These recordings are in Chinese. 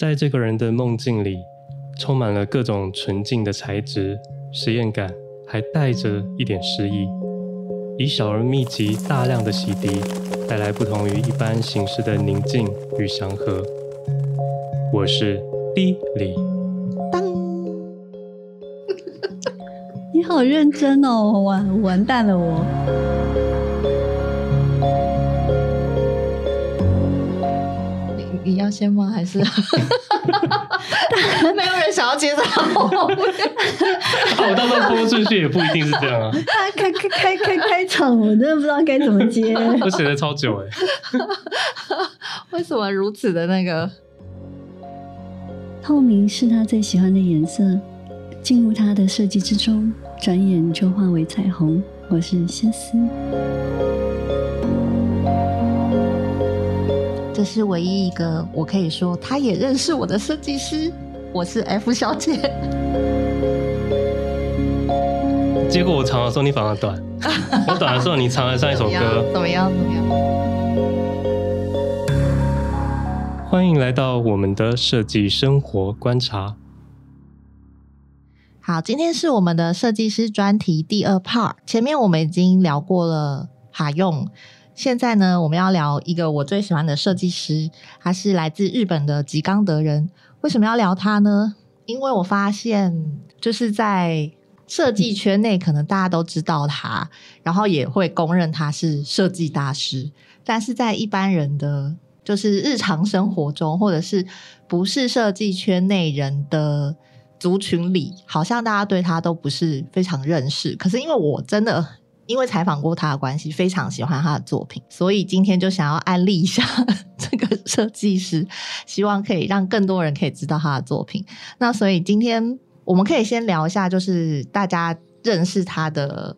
在这个人的梦境里，充满了各种纯净的材质、实验感，还带着一点诗意，以小而密集、大量的洗涤，带来不同于一般形式的宁静与祥和。我是 D 李。当，你好认真哦，完完蛋了我。你要先吗？还是 没有人想要接着我？我到时候播出去也不一定是这样啊。开开开开开场，我真的不知道该怎么接。我写了超久哎。为什么如此的那个？透明是他最喜欢的颜色，进入他的设计之中，转眼就化为彩虹。我是谢思。这是唯一一个我可以说他也认识我的设计师，我是 F 小姐。结果我长的时候你反而短，我短的时候你长了上一首歌，怎么样？怎么样？欢迎来到我们的设计生活观察。好，今天是我们的设计师专题第二 part，前面我们已经聊过了哈用。现在呢，我们要聊一个我最喜欢的设计师，他是来自日本的吉冈德人。为什么要聊他呢？因为我发现，就是在设计圈内，可能大家都知道他，然后也会公认他是设计大师。但是在一般人的，就是日常生活中，或者是不是设计圈内人的族群里，好像大家对他都不是非常认识。可是因为我真的。因为采访过他的关系，非常喜欢他的作品，所以今天就想要安利一下 这个设计师，希望可以让更多人可以知道他的作品。那所以今天我们可以先聊一下，就是大家认识他的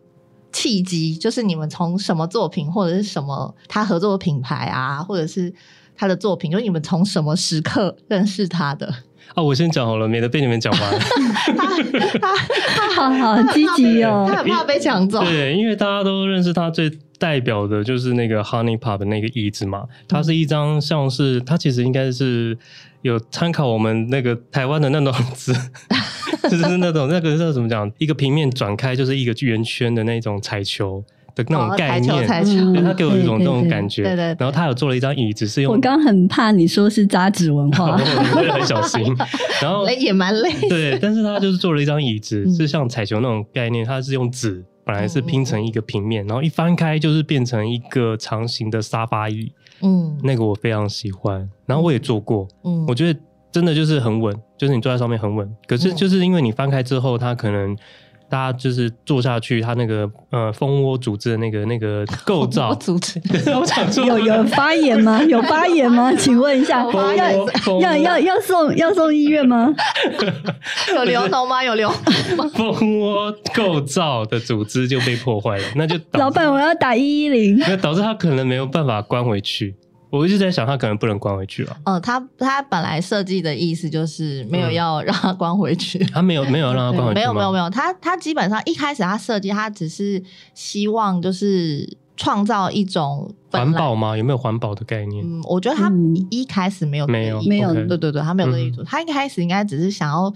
契机，就是你们从什么作品或者是什么他合作的品牌啊，或者是他的作品，就是你们从什么时刻认识他的？啊，我先讲好了，免得被你们讲完。他他他好好积极哦，他很怕被抢走。对，因为大家都认识他最代表的就是那个 Honey Pop 的那个椅子嘛，它是一张像是它其实应该是有参考我们那个台湾的那种纸，就是那种那个是怎么讲，一个平面转开就是一个圆圈的那种彩球。的那种概念，对，他给我一种那种感觉。对对。然后他有做了一张椅子，是用。我刚很怕你说是扎纸文化，我很小心。然后也蛮累。对，但是他就是做了一张椅子，是像彩球那种概念，它是用纸，本来是拼成一个平面，然后一翻开就是变成一个长形的沙发椅。嗯，那个我非常喜欢，然后我也做过。嗯，我觉得真的就是很稳，就是你坐在上面很稳。可是就是因为你翻开之后，它可能。大家就是坐下去，他那个呃蜂窝组织的那个那个构造，组织 我想说有有发炎 吗？有发炎吗？请问一下，要要要要送要送医院吗？有流脓吗？有流脓吗？蜂窝构造的组织就被破坏了，那就老板我要打一一零，那导致他可能没有办法关回去。我一直在想，他可能不能关回去了。哦，他他本来设计的意思就是没有要让他关回去。他没有没有让他关回去。没有没有没有，他他基本上一开始他设计，他只是希望就是创造一种环保吗？有没有环保的概念？嗯，我觉得他一开始没有没有没有，对对对，他没有这个意图。他一开始应该只是想要。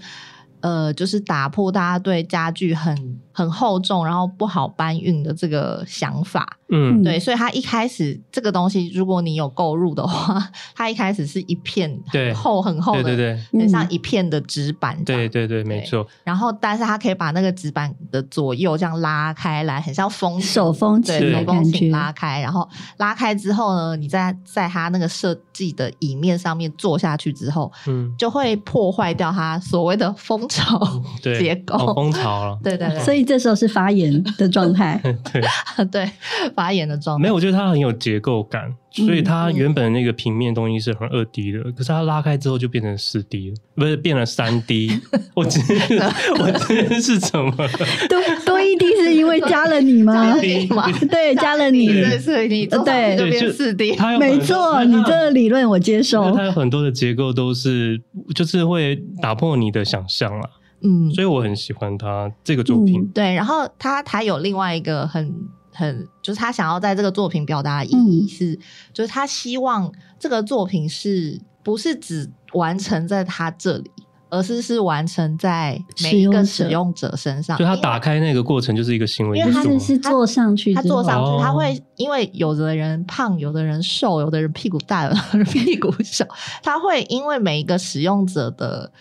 呃，就是打破大家对家具很很厚重，然后不好搬运的这个想法。嗯，对，所以它一开始这个东西，如果你有购入的话，它一开始是一片很厚很厚的，对对对，很像一片的纸板。对对对，没错。然后，但是它可以把那个纸板的左右这样拉开来，很像风手风琴的感觉，拉开，然后拉开之后呢，你在在它那个设计的椅面上面坐下去之后，嗯，就会破坏掉它所谓的蜂巢结构。蜂巢了，对对对。所以这时候是发炎的状态。对对。发炎的状态，没有，我觉得它很有结构感，所以它原本那个平面东西是很二 D 的，嗯、可是它拉开之后就变成四 D 了，不是变了三 D。我真的，我真的是怎么 多多一 D 是因为加了你吗？对，加了你，所以你对就变四 D。没错，你这个理论我接受。它有很多的结构都是，就是会打破你的想象了。嗯，所以我很喜欢他这个作品。嗯、对，然后他还有另外一个很。很就是他想要在这个作品表达的意义是，嗯、就是他希望这个作品是不是只完成在他这里。而是是完成在每一个使用者身上，就他打开那个过程就是一个行为，因为他是是坐上去，他坐上去，他会因为有的人胖，有的人瘦，有的人屁股大，有的人屁股小，他会因为每一个使用者的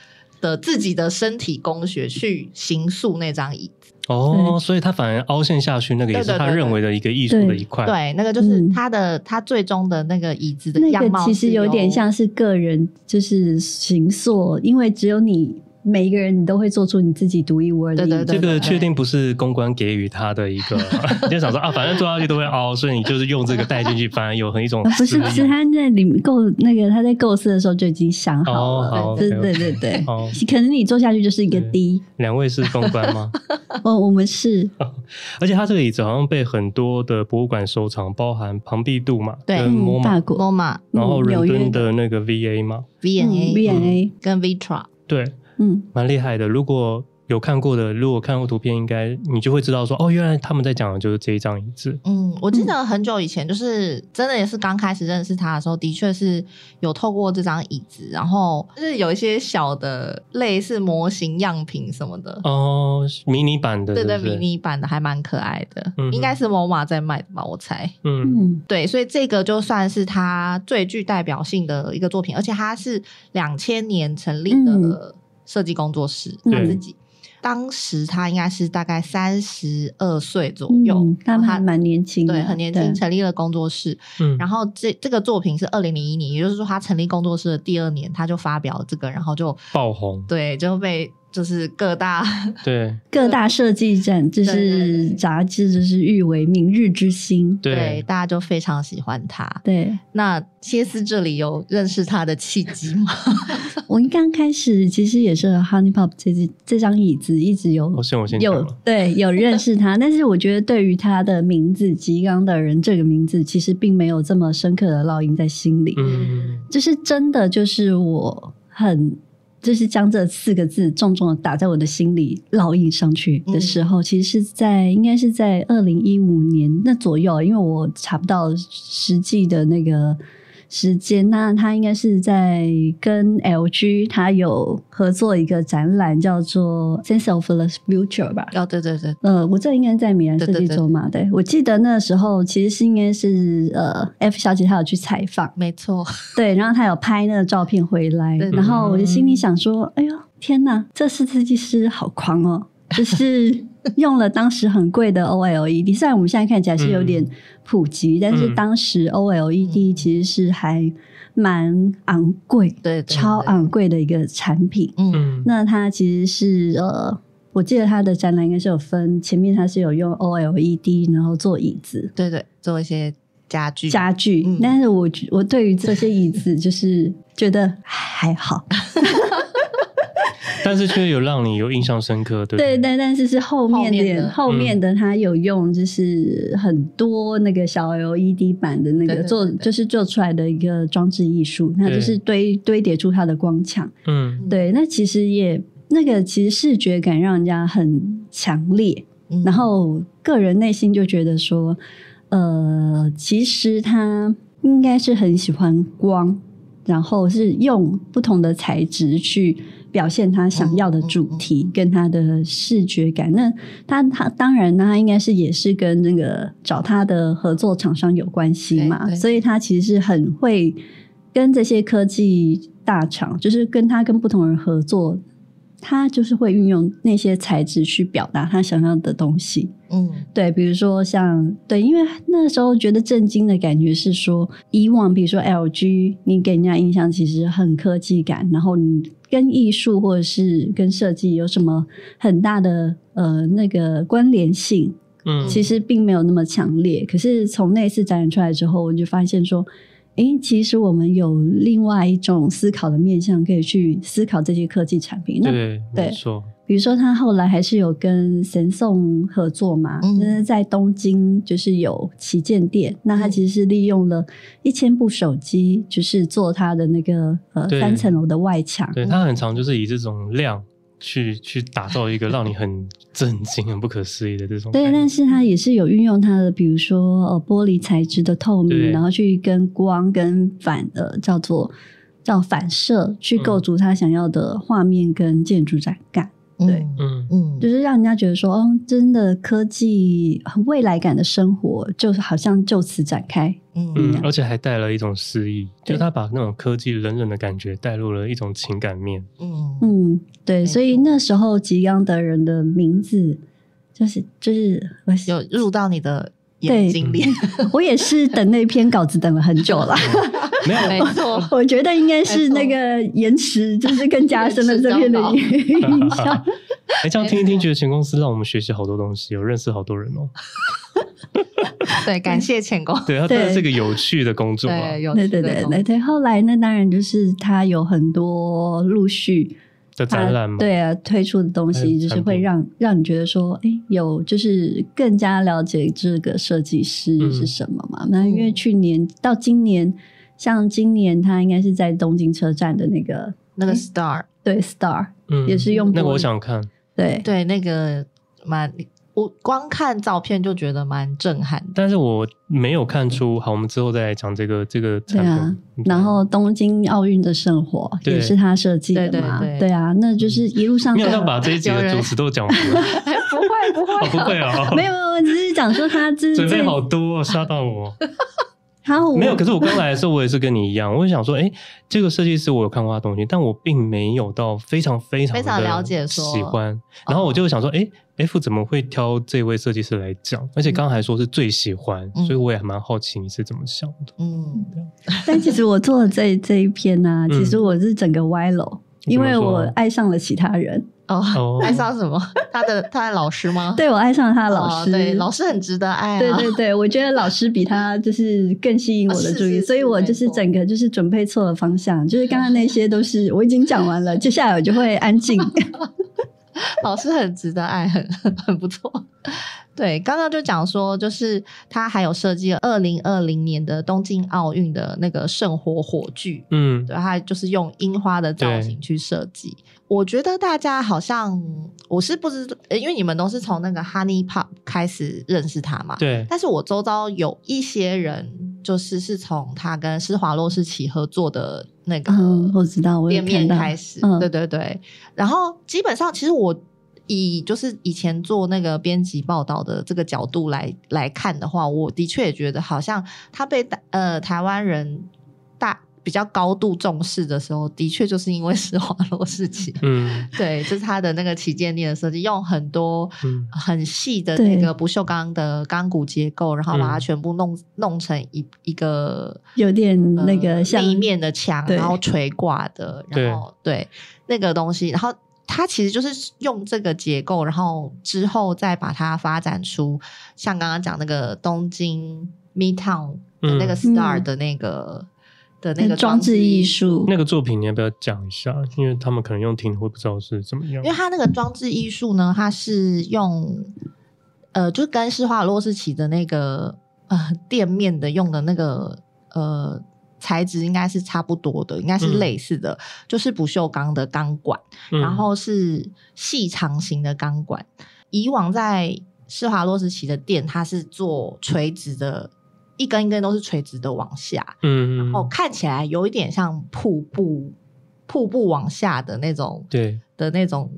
的自己的身体工学去形塑那张椅子。哦，所以他反而凹陷下去，那个也是他认为的一个艺术的一块。对，那个就是他的、嗯、他最终的那个椅子的样貌，其实有点像是个人就是形塑，因为只有你。每一个人，你都会做出你自己独一无二的。对对对，这个确定不是公关给予他的一个，你就想说啊，反正做下去都会凹，所以你就是用这个带进去，反而有很一种。不是，不是他在里面构那个他在构思的时候就已经想好了。对对对对，可能你坐下去就是一个 D。两位是公关吗？哦，我们是。而且他这个椅子好像被很多的博物馆收藏，包含庞毕度嘛，对，大国 MoMA，然后伦敦的那个 VA 嘛，V&A，V&A 跟 Vitra，对。嗯，蛮厉害的。如果有看过的，如果看过图片，应该你就会知道说，哦，原来他们在讲的就是这一张椅子。嗯，我记得很久以前，就是真的也是刚开始认识他的时候，的确是有透过这张椅子，然后就是有一些小的类似模型样品什么的。哦，迷你版的是是？对对，迷你版的还蛮可爱的，嗯、应该是 MoMA 在卖的吧，我猜。嗯嗯，对，所以这个就算是他最具代表性的一个作品，而且他是两千年成立的。嗯设计工作室，他自己、嗯、当时他应该是大概三十二岁左右，嗯、他还蛮年轻的，对，很年轻，成立了工作室。嗯，然后这这个作品是二零零一年，也就是说他成立工作室的第二年，他就发表了这个，然后就爆红，对，就被。就是各大对 各大设计展，就是杂志，就是誉为明日之星。对，对，大家就非常喜欢他。对，那歇斯这里有认识他的契机吗？我刚开始其实也是 Honey Pop 这这这张椅子一直有，我先我先有对有认识他，但是我觉得对于他的名字“吉冈的人”这个名字，其实并没有这么深刻的烙印在心里。嗯，就是真的，就是我很。就是将这四个字重重的打在我的心里烙印上去的时候，嗯、其实是在应该是在二零一五年那左右，因为我查不到实际的那个。时间，那他应该是在跟 LG 他有合作一个展览，叫做 Sense of the Future 吧？哦，对对对，呃，我这应该在米兰设计周嘛？对，我记得那时候其实是应该是呃，F 小姐她有去采访，没错，对，然后她有拍那个照片回来，然后我就心里想说，哎呦，天哪，这是设计师好狂哦！就是 用了当时很贵的 OLED，虽然我们现在看起来是有点普及，嗯、但是当时 OLED 其实是还蛮昂贵，对，超昂贵的一个产品。嗯，那它其实是呃，我记得它的展览应该是有分，前面它是有用 OLED，然后做椅子，对对，做一些家具家具。嗯、但是我我对于这些椅子就是觉得还好。但是却有让你有印象深刻，对对？对，但是是后面的后面的，他有用就是很多那个小 LED 版的那个做，就是做出来的一个装置艺术，那就是堆堆叠出它的光墙，嗯，对，那其实也那个其实视觉感让人家很强烈，然后个人内心就觉得说，呃，其实他应该是很喜欢光，然后是用不同的材质去。表现他想要的主题跟他的视觉感，那他他当然，呢他应该是也是跟那个找他的合作厂商有关系嘛，所以他其实是很会跟这些科技大厂，就是跟他跟不同人合作。他就是会运用那些材质去表达他想要的东西，嗯，对，比如说像对，因为那时候觉得震惊的感觉是说，以往比如说 LG，你给人家印象其实很科技感，然后你跟艺术或者是跟设计有什么很大的呃那个关联性，嗯，其实并没有那么强烈。可是从那次展览出来之后，我就发现说。诶，其实我们有另外一种思考的面向，可以去思考这些科技产品。那对，对没错。比如说，他后来还是有跟神送合作嘛，嗯，那在东京就是有旗舰店。嗯、那他其实是利用了一千部手机，就是做他的那个呃三层楼的外墙。对，他很常就是以这种量。去去打造一个让你很震惊、很不可思议的这种。对，但是它也是有运用它的，比如说呃玻璃材质的透明，然后去跟光跟反呃叫做叫反射，去构筑他想要的画面跟建筑展感。对，嗯嗯，就是让人家觉得说，哦，真的科技很未来感的生活，就是好像就此展开。嗯嗯，而且还带了一种诗意，就他把那种科技冷冷的感觉带入了一种情感面。嗯嗯，对，所以那时候吉冈的人的名字就是就是有入到你的眼睛脸。我也是等那篇稿子等了很久了。没有，没错，我觉得应该是那个延迟，就是更加深了这篇的 印象。哎，这样听一听，觉得前公司让我们学习好多东西，有认识好多人哦。对，感谢前公。对，他真的是个有趣的工作啊。对对对对对。后来呢当然就是他有很多陆续的展览嘛。对啊，推出的东西就是会让让你觉得说，哎，有就是更加了解这个设计师是什么嘛。那因为去年到今年。像今年他应该是在东京车站的那个那个 Star，对 Star，嗯，也是用那个我想看，对对，那个蛮我光看照片就觉得蛮震撼，但是我没有看出。好，我们之后再来讲这个这个产品。啊，然后东京奥运的圣火也是他设计的嘛？对啊，那就是一路上没有要把这一集的主持都讲完了，不会不会不会啊，没有 没有，只是讲说他准备好多，吓到我。没有，可是我刚来的时候，我也是跟你一样，我就想说，哎，这个设计师我有看过他东西，但我并没有到非常非常非常了解说。喜欢。然后我就想说，哎，F 怎么会挑这位设计师来讲？而且刚刚还说是最喜欢，所以我也还蛮好奇你是怎么想的。嗯，但其实我做的这这一篇呢，其实我是整个歪楼，因为我爱上了其他人。哦，爱上什么？他的他的老师吗？对，我爱上了他的老师。对，老师很值得爱。对对对，我觉得老师比他就是更吸引我的 注意，所以我就是整个就是准备错了方向。就是刚刚那些都是我已经讲完了，接下来我就会安静。老师很值得爱，很很不错。对，刚刚就讲说，就是他还有设计了二零二零年的东京奥运的那个圣火火炬，嗯，对，他就是用樱花的造型去设计。我觉得大家好像我是不知道，因为你们都是从那个 Honey Pop 开始认识他嘛，对。但是我周遭有一些人，就是是从他跟施华洛世奇合作的那个，我知道，我店面开始，对对对。然后基本上，其实我以就是以前做那个编辑报道的这个角度来来看的话，我的确也觉得好像他被呃台湾人大。比较高度重视的时候，的确就是因为施华洛世奇，嗯，对，就是他的那个旗舰店的设计，用很多很细的那个不锈钢的钢骨结构，然后把它全部弄弄成一一个有点那个像立面的墙，然后垂挂的，然后对那个东西，然后它其实就是用这个结构，然后之后再把它发展出像刚刚讲那个东京 Midtown 的那个 Star 的那个。的那个装置艺术，那个作品你要不要讲一下？因为他们可能用听会不知道是怎么样。因为它那个装置艺术呢，它是用呃，就是跟施华洛世奇的那个呃店面的用的那个呃材质应该是差不多的，应该是类似的，嗯、就是不锈钢的钢管，嗯、然后是细长型的钢管。以往在施华洛世奇的店，它是做垂直的。一根一根都是垂直的往下，嗯，然后看起来有一点像瀑布，瀑布往下的那种，对的那种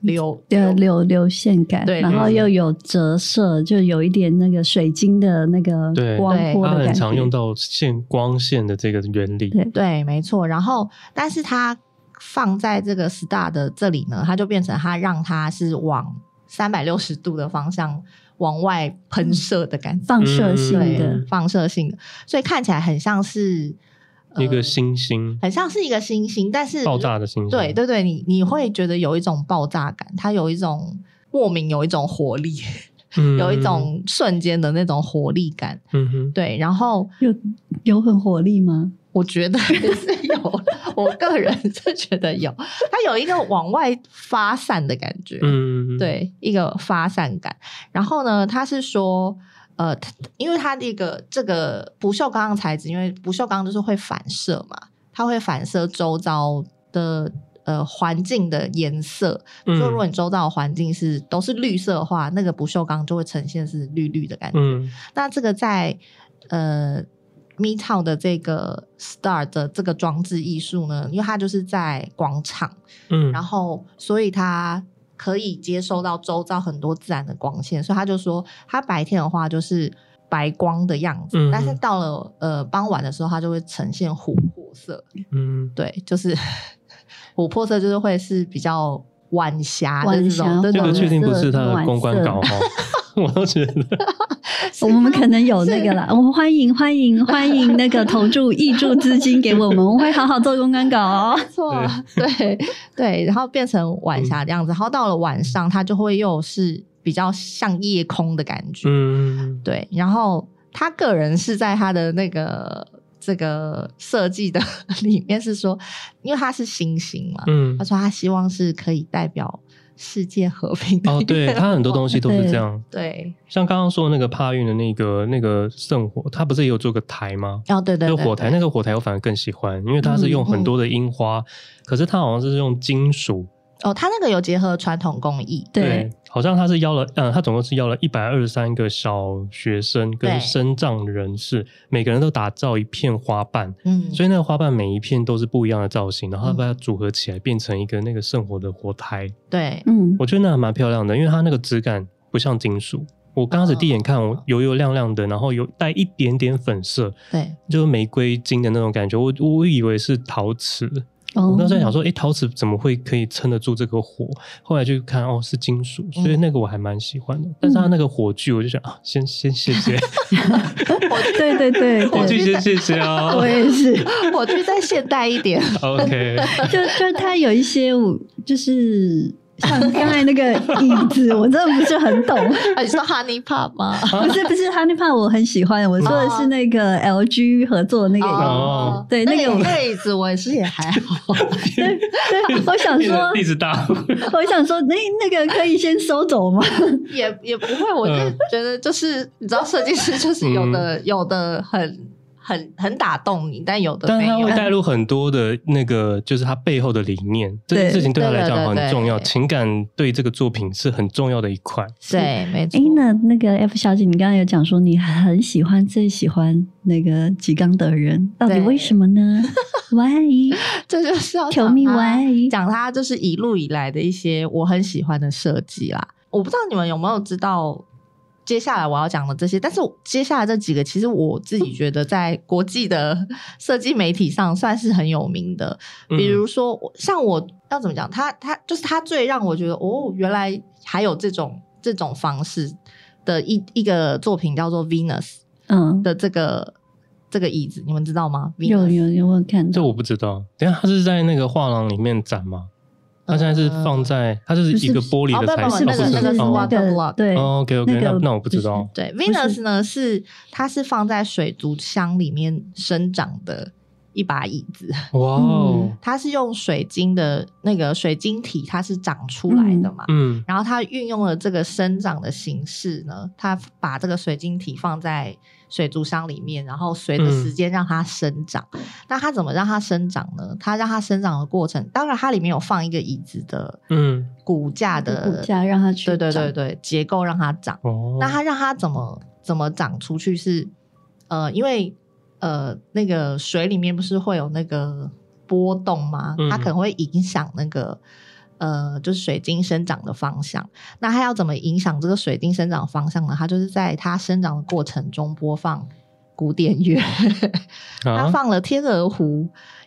流流流流线感，对，然后又有折射，就有一点那个水晶的那个光波的感觉。它很常用到线光线的这个原理，对对，没错。然后，但是它放在这个 Star 的这里呢，它就变成它让它是往三百六十度的方向。往外喷射的感觉，放射性的，放射性的，所以看起来很像是一个星星，很像是一个星星，但是爆炸的星星，对对对，你你会觉得有一种爆炸感，它有一种莫名有一种活力，有一种瞬间的那种活力感，嗯哼，对，然后有有很活力吗？我觉得是有，我个人是觉得有，它有一个往外发散的感觉，嗯，对，一个发散感。然后呢，他是说，呃，因为它那个这个不锈钢的材质，因为不锈钢就是会反射嘛，它会反射周遭的呃环境的颜色。比如果你周遭的环境是都是绿色的话，那个不锈钢就会呈现是绿绿的感觉。嗯，那这个在呃。MeTown 的这个 Star 的这个装置艺术呢，因为它就是在广场，嗯，然后所以它可以接收到周遭很多自然的光线，所以他就说，他白天的话就是白光的样子，嗯、但是到了呃傍晚的时候，它就会呈现琥珀色，嗯，对，就是 琥珀色就是会是比较晚霞的这种，这个确定不是他的公关稿哈。我都觉得，我们可能有那个了。我们欢迎欢迎欢迎那个投注挹注资金给我们，我们会好好做公关稿哦。没错，对对，然后变成晚霞的样子，然后到了晚上，它就会又是比较像夜空的感觉。嗯，对。然后他个人是在他的那个这个设计的 里面是说，因为他是星星嘛，嗯，他说他希望是可以代表。世界和平哦，对，它很多东西都是这样。对，像刚刚说的那个帕运的那个那个圣火，它不是也有做个台吗？哦，对对，对，就火台，那个火台我反而更喜欢，因为它是用很多的樱花，嗯嗯，可是它好像是用金属。哦，他那个有结合传统工艺，对，对，好像他是邀了，嗯，他总共是邀了一百二十三个小学生跟身障人士，每个人都打造一片花瓣，嗯，所以那个花瓣每一片都是不一样的造型，然后他把它组合起来变成一个那个圣火的火台，对，嗯，我觉得那还蛮漂亮的，因为它那个质感不像金属，我刚开始第一眼看，我油油亮亮的，然后有带一点点粉色，对，就是玫瑰金的那种感觉，我我以为是陶瓷。我那时候想说，哎、欸，陶瓷怎么会可以撑得住这个火？后来就看，哦，是金属，所以那个我还蛮喜欢的。嗯、但是它那个火炬，我就想啊，先先谢谢。对对对，火炬先谢谢啊。我也是，火炬再现代一点。OK，就就它有一些，就是。像刚才那个椅子，我真的不是很懂。你说 Honey Pop 吗？不是不是 Honey Pop，我很喜欢。我说的是那个 LG 合作的那个椅子。哦，对，那个那个椅子我也是也还好。对对，我想说椅子大。我想说，那那个可以先收走吗？也也不会，我就觉得就是你知道，设计师就是有的有的很。很很打动你，但有的，但他会带入很多的那个，就是他背后的理念，这件事情对他来讲很重要，情感对这个作品是很重要的一块。对，没错。哎，那那个 F 小姐，你刚刚有讲说你很喜欢，最喜欢那个吉冈的人，到底为什么呢？Why？这就是要 Tell me why？讲他就是一路以来的一些我很喜欢的设计啦。我不知道你们有没有知道。接下来我要讲的这些，但是接下来这几个，其实我自己觉得在国际的设计媒体上算是很有名的。比如说，像我要怎么讲，他他就是他最让我觉得哦，原来还有这种这种方式的一一个作品叫做 Venus，嗯的这个、嗯、这个椅子，你们知道吗？有有有，我看到这我不知道。等下他是在那个画廊里面展吗？它现在是放在，它就是一个玻璃的材质，是那个那个是 water block，对，OK OK，那那我不知道。对，Venus 呢是它是放在水族箱里面生长的一把椅子。哇哦，它是用水晶的那个水晶体，它是长出来的嘛？嗯，然后它运用了这个生长的形式呢，它把这个水晶体放在。水族箱里面，然后随着时间让它生长。嗯、那它怎么让它生长呢？它让它生长的过程，当然它里面有放一个椅子的，嗯，骨架的骨架让它去，对对对对，结构让它长。哦、那它让它怎么怎么长出去是？呃，因为呃，那个水里面不是会有那个波动吗？它可能会影响那个。呃，就是水晶生长的方向。那它要怎么影响这个水晶生长方向呢？它就是在它生长的过程中播放古典乐，它放了《天鹅湖》。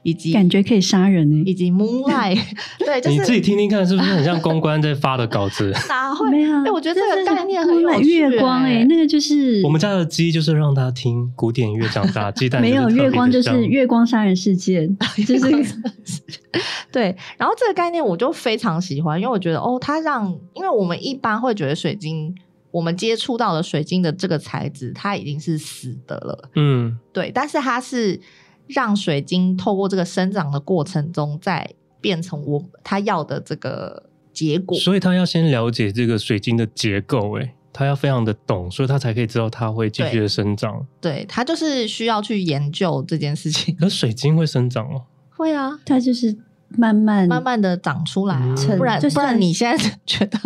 以及感觉可以杀人呢，以及 Moonlight，对，就是、你自己听听看，是不是很像公关在发的稿子？哪会？没有，哎，我觉得这个概念很有趣。月光，哎，那个就是我们家的鸡，就是让它听古典乐长大。鸡蛋 没有月光，就是月光杀人事件，就是对。然后这个概念我就非常喜欢，因为我觉得哦，它让，因为我们一般会觉得水晶，我们接触到的水晶的这个材质，它已经是死的了。嗯，对，但是它是。让水晶透过这个生长的过程中，再变成我他要的这个结果。所以他要先了解这个水晶的结构，诶，他要非常的懂，所以他才可以知道它会继续的生长。对，对，他就是需要去研究这件事情。可水晶会生长哦？会啊，它就是慢慢慢慢的长出来啊，不然不然你现在觉得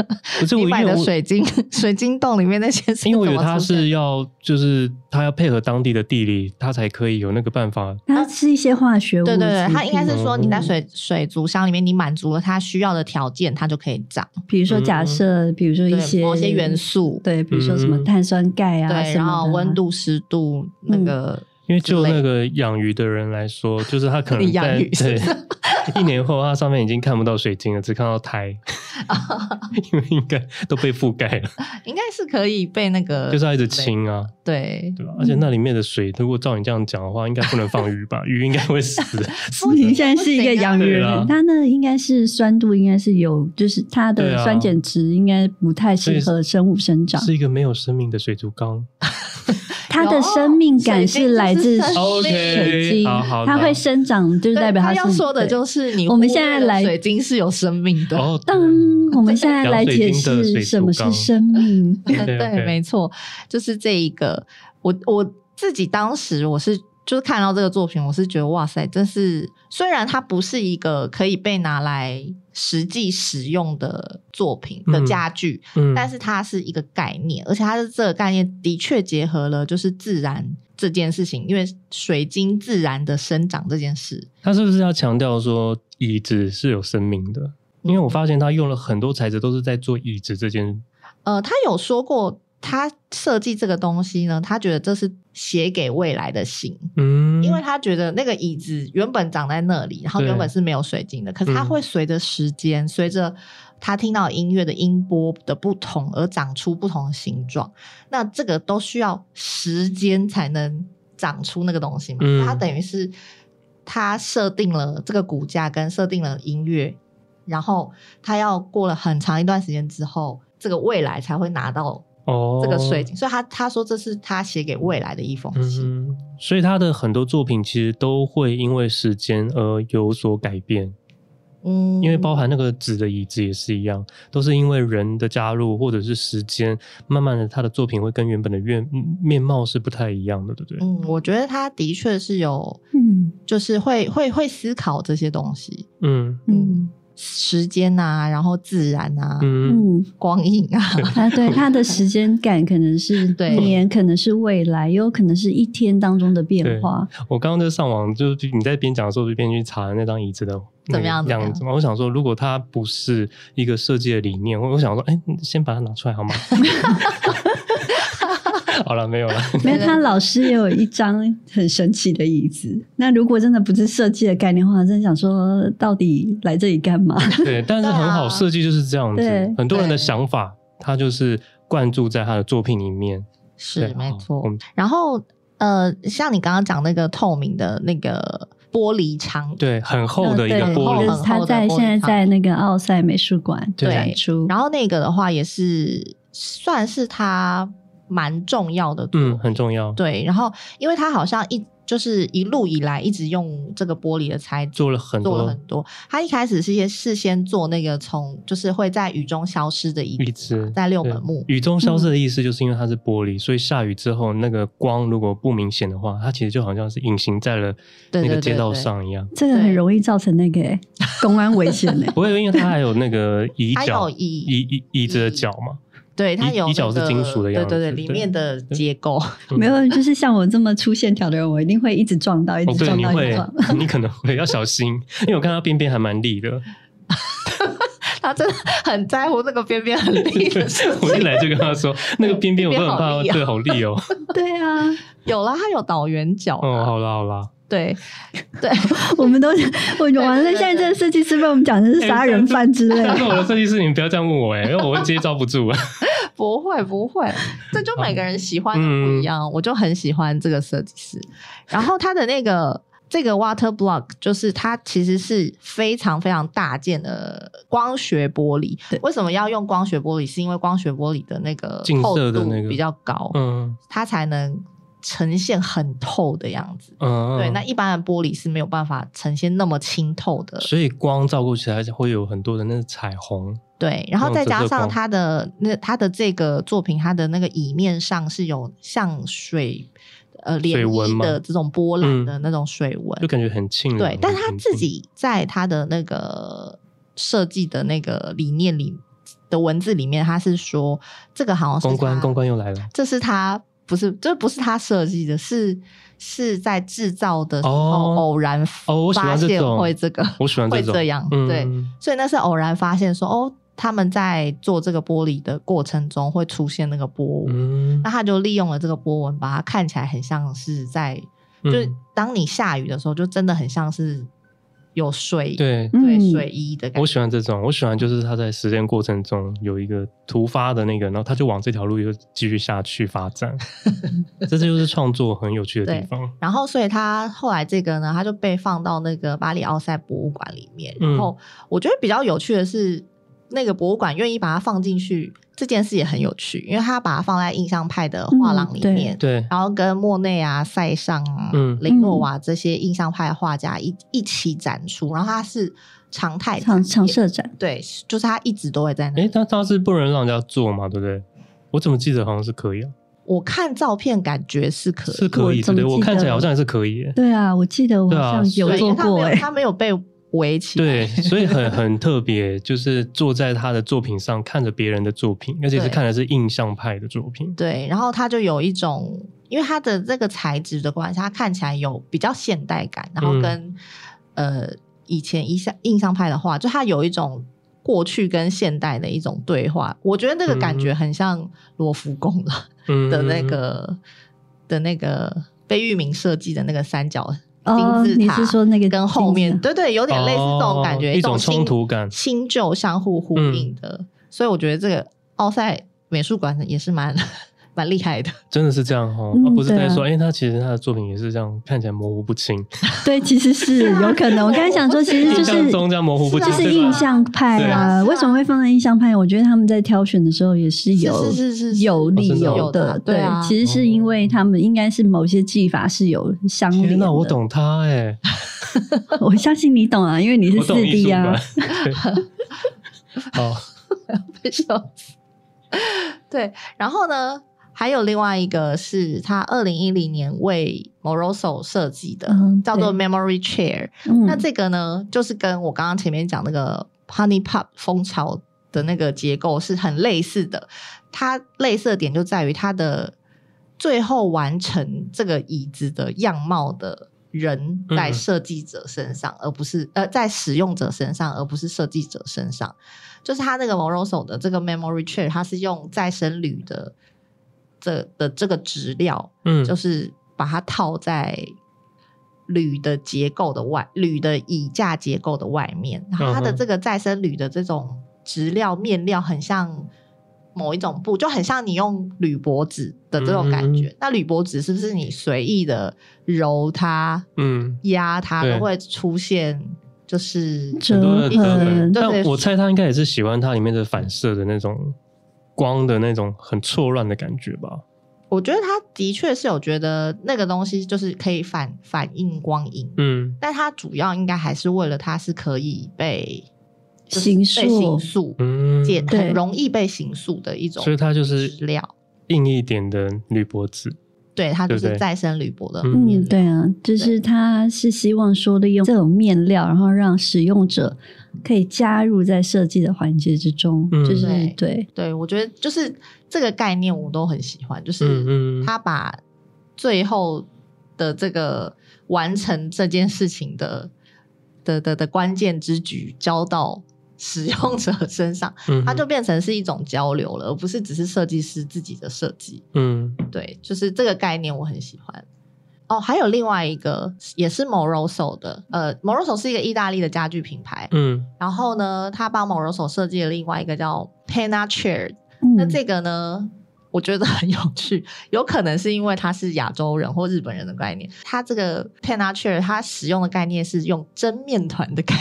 你买的水晶 水晶洞里面那些，因为我觉得它是要就是它要配合当地的地理，它才可以有那个办法。它吃一些化学物，对对对，它应该是说你在水水族箱里面，你满足了它需要的条件，它就可以长。比如说假设，比如说一些某些元素，对，比如说什么碳酸钙啊，对，然后温度、湿度那个。因为就那个养鱼的人来说，就是他可能 在对一年后，他上面已经看不到水晶了，只看到苔，因为应该都被覆盖了。应该是可以被那个，就是要一直清啊，对对吧？而且那里面的水，如果照你这样讲的话，应该不能放鱼吧？鱼应该会死。你现在是一个养鱼人，它那应该是酸度应该是有，就是它的酸碱值应该不太适合生物生长，是一个没有生命的水族缸。它的生命感是来自水晶，它会生长，就是代表它是。要说的就是你，我们现在来水晶是有生命的。当我们现在来解释什么是生命，对，没错，就是这一个。我我自己当时我是。就是看到这个作品，我是觉得哇塞，真是虽然它不是一个可以被拿来实际使用的作品的家具，嗯嗯、但是它是一个概念，而且它的这个概念的确结合了就是自然这件事情，因为水晶自然的生长这件事，它是不是要强调说椅子是有生命的？因为我发现他用了很多材质都是在做椅子这件，呃，他有说过。他设计这个东西呢，他觉得这是写给未来的信，嗯，因为他觉得那个椅子原本长在那里，然后原本是没有水晶的，可是它会随着时间，随着他听到音乐的音波的不同而长出不同的形状，那这个都需要时间才能长出那个东西嘛，嗯，它等于是他设定了这个骨架跟设定了音乐，然后他要过了很长一段时间之后，这个未来才会拿到。哦，这个水晶，所以他他说这是他写给未来的一封信。嗯，所以他的很多作品其实都会因为时间而有所改变。嗯，因为包含那个纸的椅子也是一样，都是因为人的加入或者是时间，慢慢的他的作品会跟原本的面面貌是不太一样的，对不对？嗯，我觉得他的确是有，嗯，就是会会会思考这些东西。嗯嗯。嗯时间啊，然后自然啊，嗯，光影啊，啊，对，它的时间感可能是 年，可能是未来，也有可能是一天当中的变化。我刚刚在上网，就是你在边讲的时候，就边去查那张椅子的怎么样样子嘛。我想说，如果它不是一个设计的理念，我我想说，哎，先把它拿出来好吗？好了，没有了。没有，他老师也有一张很神奇的椅子。那如果真的不是设计的概念的话，真的想说，到底来这里干嘛？对，但是很好，设计就是这样子。对很多人的想法，他就是灌注在他的作品里面。是没错。然后，呃，像你刚刚讲那个透明的那个玻璃窗，对，很厚的一个玻璃。他在现在在那个奥赛美术馆展出。然后那个的话，也是算是他。蛮重要的，嗯，很重要。对，然后因为他好像一就是一路以来一直用这个玻璃的材质做了很多，做了很多。他一开始是先事先做那个从就是会在雨中消失的椅子，在六本木。雨中消失的意思就是因为它是玻璃，所以下雨之后那个光如果不明显的话，它其实就好像是隐形在了那个街道上一样。这个很容易造成那个公安危险的。不会，因为它还有那个 椅脚，椅椅椅子的脚嘛。对，它有椅脚是金属的样子，对对对，里面的结构 没有，就是像我这么粗线条的人，我一定会一直撞到，一直撞到，一直撞。你可能会要小心，因为我看到边边还蛮利的。他真的很在乎那个边边很利的事。我一来就跟他说，那个边边我都很怕，对，好利哦。对啊，有啦，它有倒圆角。哦，好啦好啦。对，对，我们都是我完了。现在这个设计师被我们讲的是杀人犯之类的。但是我的设计师，你们不要这样问我哎，因为我会接招不住啊。不会不会，这就每个人喜欢的不一样。嗯、我就很喜欢这个设计师。然后他的那个这个 water block，就是它其实是非常非常大件的光学玻璃。为什么要用光学玻璃？是因为光学玻璃的那个透度比较高，嗯，它才能。呈现很透的样子，嗯，对，那一般的玻璃是没有办法呈现那么清透的，所以光照过去还是会有很多的那个彩虹。对，然后再加上它的那它的这个作品，它的那个椅面上是有像水呃涟漪的这种波澜的那种水纹，就感觉很清。对，但他自己在他的那个设计的那个理念里的文字里面，他是说这个好像是公关，公关又来了，这是他不是，这不是他设计的，是是在制造的时候偶然发现会这个，我喜欢会这样，对，所以那是偶然发现说哦。他们在做这个玻璃的过程中会出现那个波纹，嗯、那他就利用了这个波纹，把它看起来很像是在，嗯、就是当你下雨的时候，就真的很像是有水，对对水衣的感觉。我喜欢这种，我喜欢就是他在实践过程中有一个突发的那个，然后他就往这条路又继续下去发展，这就是创作很有趣的地方。然后，所以他后来这个呢，他就被放到那个巴黎奥赛博物馆里面。然后，我觉得比较有趣的是。那个博物馆愿意把它放进去，这件事也很有趣，因为他把它放在印象派的画廊里面，嗯、对，然后跟莫内啊、塞尚啊、嗯、雷诺瓦这些印象派画家一一起展出，然后他是常态常常设展，对，就是他一直都会在那。哎，他他是不能让人家坐嘛，对不对？我怎么记得好像是可以啊？我看照片感觉是可以，是可以，对对，我看起来好像也是可以。对啊，我记得我好像有做过，哎，他没有被。围起来，对，所以很 很特别，就是坐在他的作品上看着别人的作品，而且是看的是印象派的作品。对，然后他就有一种，因为他的这个材质的关系，他看起来有比较现代感，然后跟、嗯、呃以前印象印象派的话，就他有一种过去跟现代的一种对话。我觉得那个感觉很像罗浮宫了的那个、嗯、的那个贝聿铭设计的那个三角。金字塔，你是说那个跟后面对对，有点类似这种感觉，一种冲突感，新旧相互呼应的，所以我觉得这个奥赛美术馆也是蛮蛮厉害的，真的是这样哦，而不是在说，哎，他其实他的作品也是这样，看起来模糊不清。对，其实是 有可能。我刚才想说，其实就是中间模糊不清，就是印象派啊。为什么会放在印象派？我觉得他们在挑选的时候也是有是是有理由的。对，其实是因为他们应该是某些技法是有相连的。天哪，我懂他哎，我相信你懂啊，因为你是四 D 啊。好，被笑死。对，然后呢？还有另外一个是他二零一零年为 Moroso 设计的，嗯、叫做 Memory Chair。嗯、那这个呢，就是跟我刚刚前面讲那个 Honey Pop 蜂巢的那个结构是很类似的。它类似的点就在于它的最后完成这个椅子的样貌的人在设计者身上，嗯、而不是呃在使用者身上，而不是设计者身上。就是他那个 Moroso 的这个 Memory Chair，它是用再生铝的。这的这个质料，嗯，就是把它套在铝的结构的外，铝的椅架结构的外面。然后它的这个再生铝的这种质料面料，很像某一种布，就很像你用铝箔纸的这种感觉。嗯、那铝箔纸是不是你随意的揉它，嗯，压它都会出现，就是很多的特征。但我猜他应该也是喜欢它里面的反射的那种。光的那种很错乱的感觉吧，我觉得他的确是有觉得那个东西就是可以反反映光影，嗯，但它主要应该还是为了它是可以被形塑，被形塑，嗯，很容易被刑诉的一种，所以它就是料。硬一点的铝箔纸。对，它就是再生铝箔的。嗯，对啊，就是它是希望说利用这种面料，然后让使用者可以加入在设计的环节之中。嗯、就是对对，对，我觉得就是这个概念我都很喜欢，就是他把最后的这个完成这件事情的的的的关键之举交到。使用者身上，它就变成是一种交流了，而不是只是设计师自己的设计。嗯，对，就是这个概念我很喜欢。哦，还有另外一个也是 Moroso 的，呃，Moroso 是一个意大利的家具品牌。嗯，然后呢，他帮 Moroso 设计了另外一个叫 Penna Chair。嗯、那这个呢，我觉得很有趣，有可能是因为它是亚洲人或日本人的概念。它这个 Penna Chair 它使用的概念是用蒸面团的概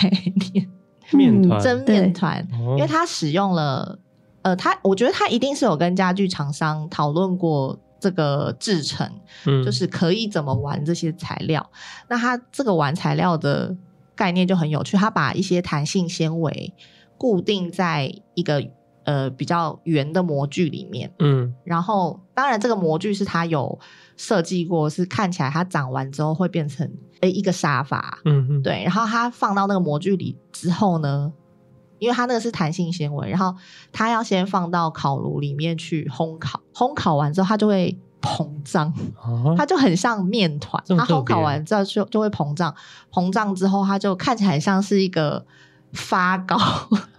念。面团。蒸面团，因为他使用了，呃，他我觉得他一定是有跟家具厂商讨论过这个制成，嗯，就是可以怎么玩这些材料。那他这个玩材料的概念就很有趣，他把一些弹性纤维固定在一个呃比较圆的模具里面，嗯，然后当然这个模具是他有设计过，是看起来它长完之后会变成诶一个沙发，嗯嗯，对，然后它放到那个模具里之后呢，因为它那个是弹性纤维，然后它要先放到烤炉里面去烘烤，烘烤完之后它就会膨胀，啊、它就很像面团，它烘烤完之后就就会膨胀，膨胀之后它就看起来像是一个发糕。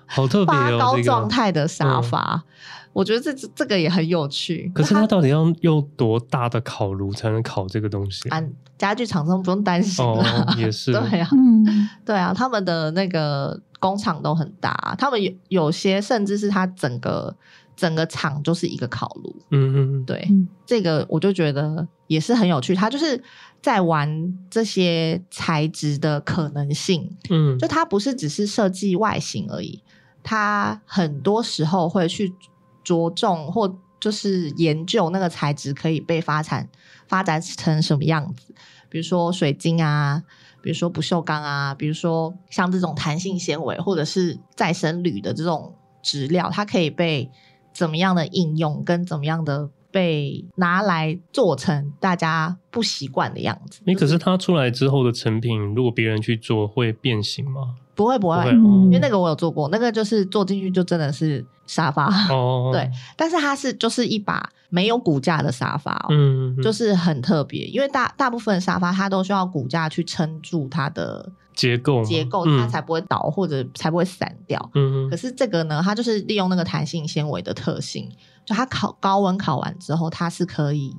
好特别哦，发糕状态的沙发，嗯、我觉得这这个也很有趣。可是它到底要用多大的烤炉才能烤这个东西？啊，家具厂商不用担心哦，也 是对啊，嗯，对啊，他们的那个工厂都很大，他们有有些甚至是它整个整个厂就是一个烤炉。嗯嗯，对，嗯、这个我就觉得也是很有趣。它就是。在玩这些材质的可能性，嗯，就它不是只是设计外形而已，它很多时候会去着重或就是研究那个材质可以被发展发展成什么样子，比如说水晶啊，比如说不锈钢啊，比如说像这种弹性纤维或者是再生铝的这种质料，它可以被怎么样的应用跟怎么样的。被拿来做成大家不习惯的样子。你可是它出来之后的成品，如果别人去做，会变形吗？不会，不会，不会，因为那个我有做过，那个就是做进去就真的是沙发。哦，对，但是它是就是一把没有骨架的沙发哦，嗯，就是很特别，因为大大部分的沙发它都需要骨架去撑住它的结构，结构它才不会倒或者才不会散掉。嗯，可是这个呢，它就是利用那个弹性纤维的特性。就它烤高温烤完之后，它是可以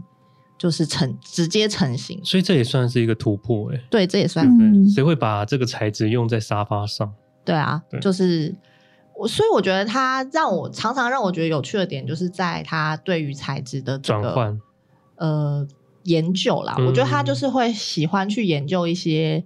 就是成直接成型，所以这也算是一个突破哎。对，这也算。谁会把这个材质用在沙发上？对啊，对就是我，所以我觉得它让我常常让我觉得有趣的点，就是在它对于材质的这个转换呃研究啦。嗯、我觉得他就是会喜欢去研究一些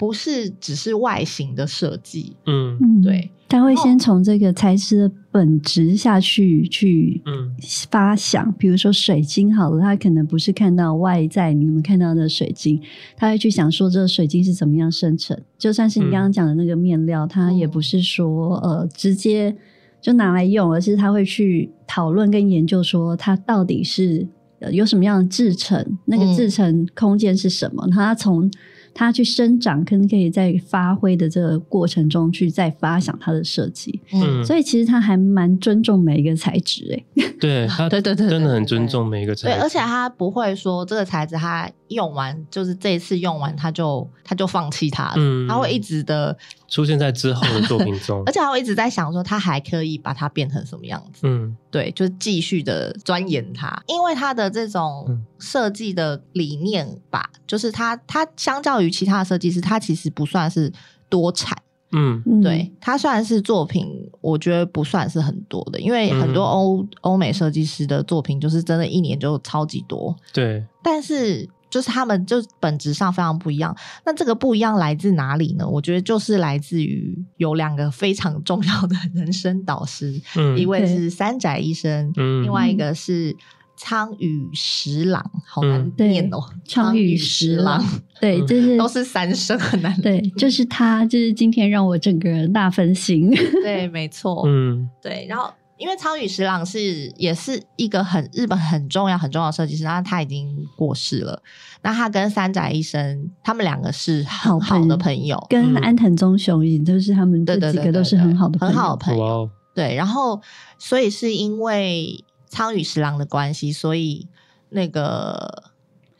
不是只是外形的设计。嗯，对。他会先从这个材质的本质下去去嗯发想，嗯、比如说水晶好了，他可能不是看到外在你们看到的水晶，他会去想说这个水晶是怎么样生成。就算是你刚刚讲的那个面料，他、嗯、也不是说呃直接就拿来用，而是他会去讨论跟研究说它到底是有什么样的制成，那个制成空间是什么，他从。它去生长，可能可以在发挥的这个过程中去再发想它的设计。嗯，所以其实他还蛮尊重每一个材质诶。对，他对对对，真的很尊重每一个材质。对，而且他不会说这个材质他用完就是这一次用完他就他就放弃它了。嗯，他会一直的出现在之后的作品中，而且他会一直在想说他还可以把它变成什么样子。嗯，对，就是继续的钻研它，因为他的这种设计的理念吧，就是他他相较于其他的设计师，他其实不算是多产。嗯，对，他算是作品，我觉得不算是很多的，因为很多欧欧美设计师的作品就是真的一年就超级多。对，但是就是他们就本质上非常不一样。那这个不一样来自哪里呢？我觉得就是来自于有两个非常重要的人生导师，嗯，一位是三宅医生，嗯，另外一个是。苍宇十郎，好难念哦。苍宇十郎，对，就是都是三声，很难。对，就是他，就是今天让我整个人大分心。对，没错。嗯，对。然后，因为仓宇十郎是也是一个很日本很重要很重要的设计师，然后他已经过世了。那他跟三宅一生，他们两个是很好的朋友，跟安藤忠雄也都是他们这几个都是很好的很好的朋友。对，然后所以是因为。仓宇十郎的关系，所以那个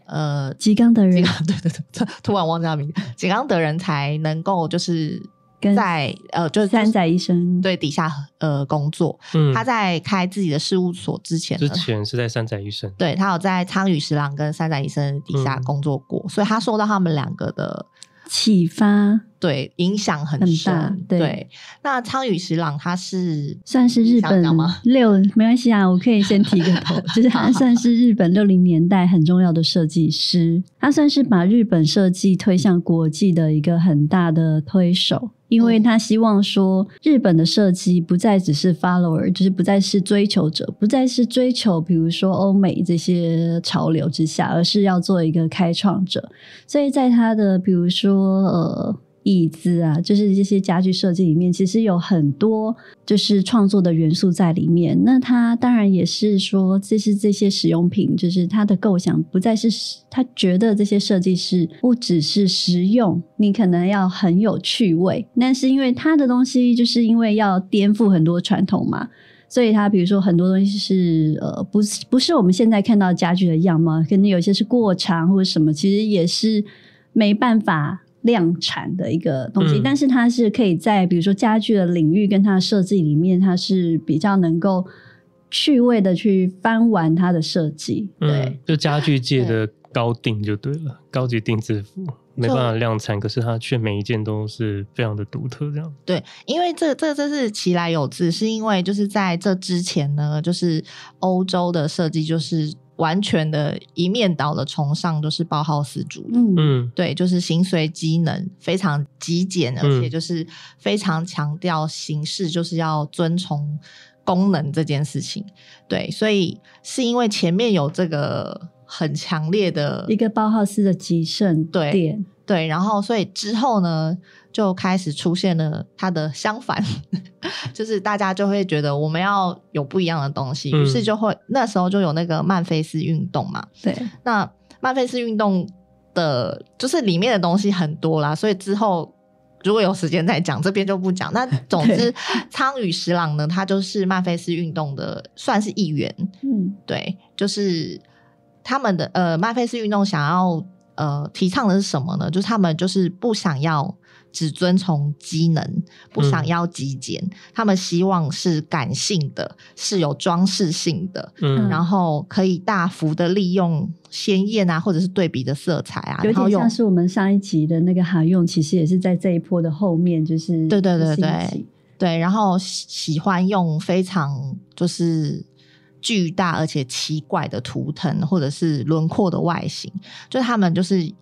呃，吉冈德人，对对对，突然忘记他名字，吉冈德人才能够就是在呃，就是三宅医生对底下呃工作。嗯，他在开自己的事务所之前，之前是在三宅医生，对，他有在苍宇十郎跟三宅医生底下工作过，嗯、所以他受到他们两个的。启发对，影响很深，很大，对，对。那苍宇十郎他是算是日本六，没关系啊，我可以先提个头，就是他算是日本六零年代很重要的设计师，他算是把日本设计推向国际的一个很大的推手。因为他希望说，日本的设计不再只是 follower，就是不再是追求者，不再是追求比如说欧美这些潮流之下，而是要做一个开创者。所以在他的比如说呃椅子啊，就是这些家具设计里面，其实有很多就是创作的元素在里面。那它当然也是说，这是这些使用品，就是它的构想不再是他觉得这些设计师不只是实用，你可能要很有趣味。但是因为它的东西就是因为要颠覆很多传统嘛，所以它比如说很多东西是呃，不是不是我们现在看到家具的样貌，可能有些是过长或者什么，其实也是没办法。量产的一个东西，嗯、但是它是可以在比如说家具的领域跟它的设计里面，它是比较能够趣味的去翻玩它的设计。对、嗯，就家具界的高定就对了，对高级定制服没办法量产，可是它却每一件都是非常的独特。这样对，因为这这这是其来有自，是因为就是在这之前呢，就是欧洲的设计就是。完全的一面倒的崇尚就是包豪斯主义，嗯，对，就是形随机能，非常极简，而且就是非常强调形式，就是要遵从功能这件事情。对，所以是因为前面有这个很强烈的一个包豪斯的极盛对对，然后所以之后呢，就开始出现了它的相反，就是大家就会觉得我们要有不一样的东西，于、嗯、是就会那时候就有那个曼菲斯运动嘛。对，那曼菲斯运动的，就是里面的东西很多啦，所以之后如果有时间再讲，这边就不讲。那 总之，仓羽十郎呢，他就是曼菲斯运动的算是一员。嗯，对，就是他们的呃曼菲斯运动想要呃提倡的是什么呢？就是他们就是不想要。只遵从机能，不想要极简，嗯，他们希望是感性的，是有装饰性的，嗯，然后可以大幅的利用鲜艳啊，或者是对比的色彩啊，有点像是我们上一集的那个韩用，其实也是在这一波的后面，就是对对对对对，然后喜欢用非常就是巨大而且奇怪的图腾或者是轮廓的外形，就他们就是。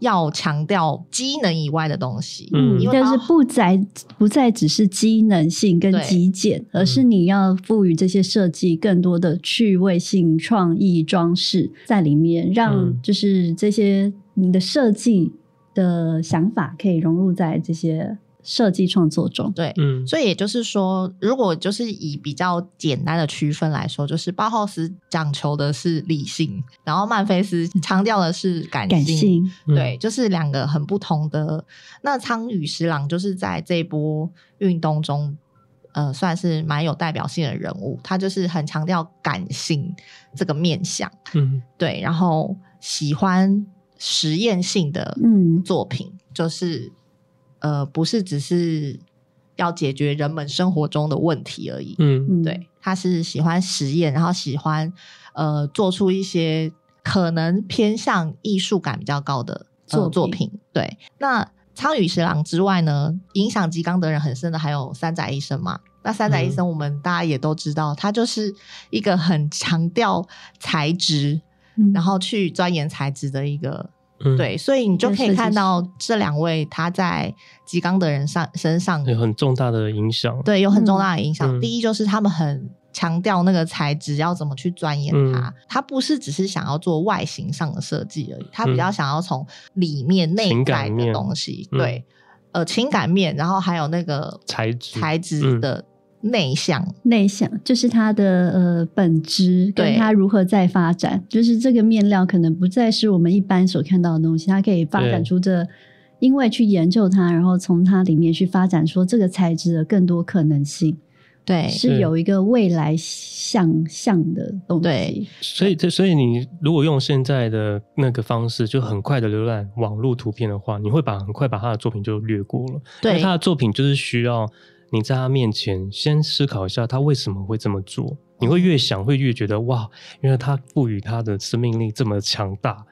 要强调机能以外的东西，嗯，但是不再不再只是机能性跟极简，而是你要赋予这些设计更多的趣味性、创意、装饰在里面，让就是这些你的设计的想法可以融入在这些。设计创作中，对，嗯，所以也就是说，如果就是以比较简单的区分来说，就是包浩斯讲求的是理性，然后曼菲斯强调的是感性，感性，对，就是两个很不同的。那仓羽十郎就是在这一波运动中，呃，算是蛮有代表性的人物，他就是很强调感性这个面相，嗯，对，然后喜欢实验性的作品，嗯，就是。呃，不是只是要解决人们生活中的问题而已。嗯，对，他是喜欢实验，然后喜欢呃做出一些可能偏向艺术感比较高的作、呃、作品。对，那仓羽十郎之外呢，影响吉冈德人很深的还有三宅一生嘛。那三宅一生我们大家也都知道，嗯、他就是一个很强调材质、嗯，然后去钻研材质的一个。嗯、对，所以你就可以看到这两位他在吉冈的人上身上有很重大的影响。对，有很重大的影响。嗯、第一就是他们很强调那个材质要怎么去钻研它，嗯、他不是只是想要做外形上的设计而已，他比较想要从里面内在的东西，对，呃，情感面，然后还有那个材质材质的。嗯内向，内向就是它的呃本质，跟它如何在发展，就是这个面料可能不再是我们一般所看到的东西，它可以发展出这，因为去研究它，然后从它里面去发展出这个材质的更多可能性，对，是有一个未来想象的东西。对，所以这所以你如果用现在的那个方式，就很快的浏览网络图片的话，你会把很快把他的作品就略过了，对，因为他的作品就是需要。你在他面前先思考一下，他为什么会这么做？你会越想，会越觉得哇，原来他赋予他的生命力这么强大。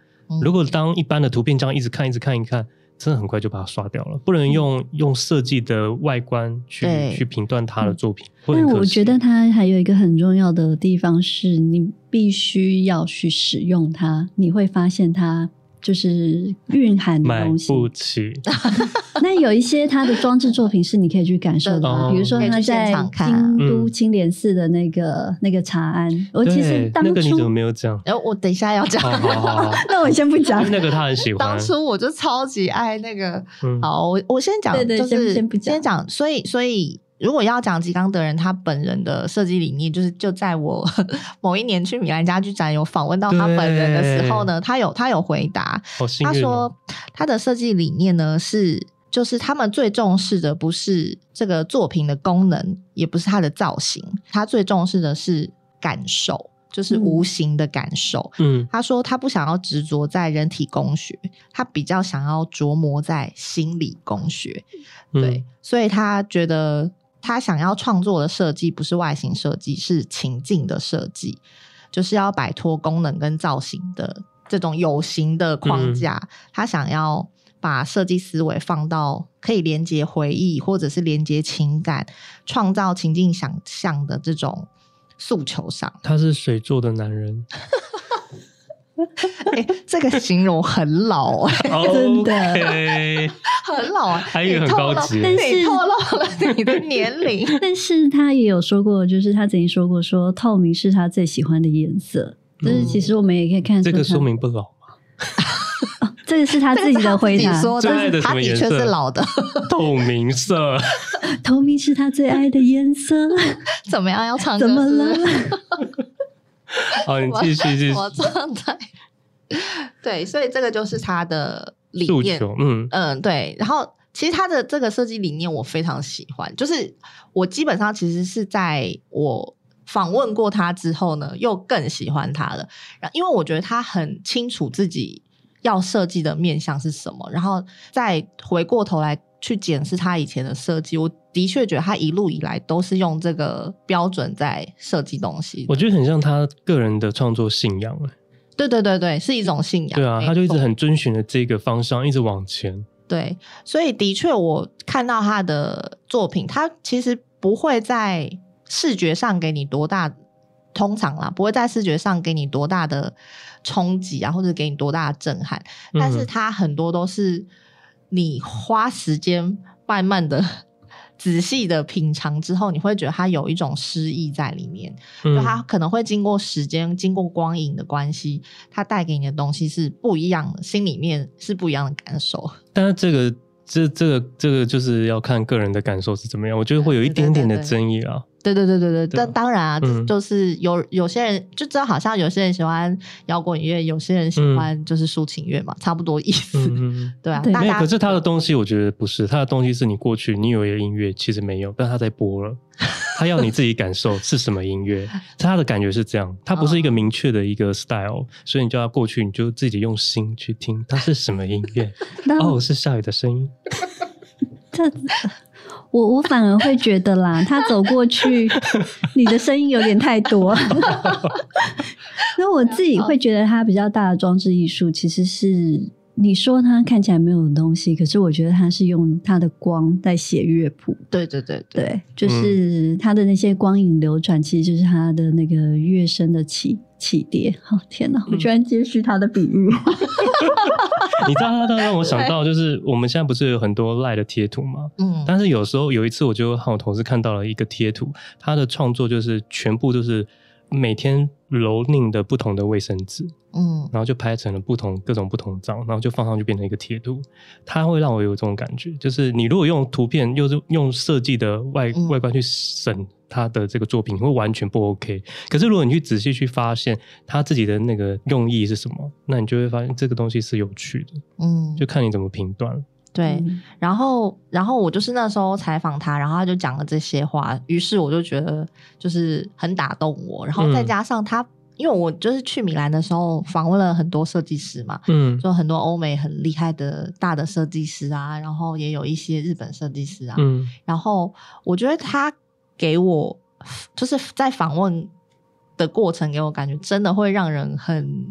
如果当一般的图片这样一直看，一直看一看，真的很快就把它刷掉了。不能用用设计的外观去去评断他的作品。但我觉得他还有一个很重要的地方是，你必须要去使用它，你会发现它就是蕴含的东西，买不起。那有一些他的装置作品是你可以去感受的，哦、比如说他在京都青莲寺的那个、嗯、那个茶庵。我其实当初那个你怎么没有讲？然后我等一下要讲。好好好好 那我先不讲。那个他很喜欢。当初我就超级爱那个。嗯、好，我我先讲，对对就是先不讲。先讲，所以所以。如果要讲吉冈德人他本人的设计理念，就是就在我 某一年去米兰家具展有访问到他本人的时候呢，他有他有回答，他说他的设计理念呢是，就是他们最重视的不是这个作品的功能，也不是它的造型，他最重视的是感受，就是无形的感受。嗯，他说他不想要执着在人体工学，他比较想要琢磨在心理工学。对，嗯、所以他觉得。他想要创作的设计不是外形设计，是情境的设计，就是要摆脱功能跟造型的这种有形的框架。嗯、他想要把设计思维放到可以连接回忆，或者是连接情感，创造情境想象的这种诉求上。他是水做的男人。欸、这个形容很老哎、欸，真的很老啊，还有很高级，但是透露了你的年龄。但是他也有说过，就是他曾经说过说，说透明是他最喜欢的颜色。但是其实我们也可以看出，这个说明不老吗？哦、这个是他自己的回答，说的，他的确是老的，透明色，透明是他最爱的颜色。怎么样？要唱歌？怎么了？好，你继续继续。我状态。对，所以这个就是他的理念。嗯嗯，对。然后，其实他的这个设计理念我非常喜欢。就是我基本上其实是在我访问过他之后呢，又更喜欢他了。然，因为我觉得他很清楚自己要设计的面向是什么，然后再回过头来去检视他以前的设计，我的确觉得他一路以来都是用这个标准在设计东西。我觉得很像他个人的创作信仰。对对对对，是一种信仰。对啊，他就一直很遵循着这个方向，一直往前。对，所以的确，我看到他的作品，他其实不会在视觉上给你多大，通常啦，不会在视觉上给你多大的冲击啊，或者给你多大的震撼。但是，他很多都是你花时间慢慢的。仔细的品尝之后，你会觉得它有一种诗意在里面，嗯、就它可能会经过时间、经过光影的关系，它带给你的东西是不一样的，心里面是不一样的感受。但是这个、这、这个、这个就是要看个人的感受是怎么样，我觉得会有一点点的争议啊。对对对对对，但当然啊，嗯、就是有有些人就知道，好像有些人喜欢摇滚乐，有些人喜欢就是抒情乐嘛，嗯、差不多意思。嗯、对啊，对没有。可是他的东西，我觉得不是他的东西，是你过去你以为的音乐，其实没有，但他在播了。他要你自己感受是什么音乐，他的感觉是这样，他不是一个明确的一个 style，、哦、所以你就要过去，你就自己用心去听，它是什么音乐？哦，是下雨的声音。这。我我反而会觉得啦，他走过去，你的声音有点太多。那我自己会觉得他比较大的装置艺术，其实是你说他看起来没有东西，可是我觉得他是用他的光在写乐谱。对对对对，对，就是他的那些光影流转，其实就是他的那个乐声的起起跌。哦天哪，我居然接续他的比喻。你知道他，他让我想到，就是我们现在不是有很多赖的贴图吗？嗯，但是有时候有一次，我就和我同事看到了一个贴图，他的创作就是全部都是每天蹂躏的不同的卫生纸，嗯，然后就拍成了不同各种不同张，然后就放上去变成一个贴图。它会让我有这种感觉，就是你如果用图片，又是用设计的外外观去审。他的这个作品会完全不 OK，可是如果你去仔细去发现他自己的那个用意是什么，那你就会发现这个东西是有趣的，嗯，就看你怎么评断。对，然后，然后我就是那时候采访他，然后他就讲了这些话，于是我就觉得就是很打动我，然后再加上他，嗯、因为我就是去米兰的时候访问了很多设计师嘛，嗯，就很多欧美很厉害的大的设计师啊，然后也有一些日本设计师啊，嗯，然后我觉得他。给我就是在访问的过程，给我感觉真的会让人很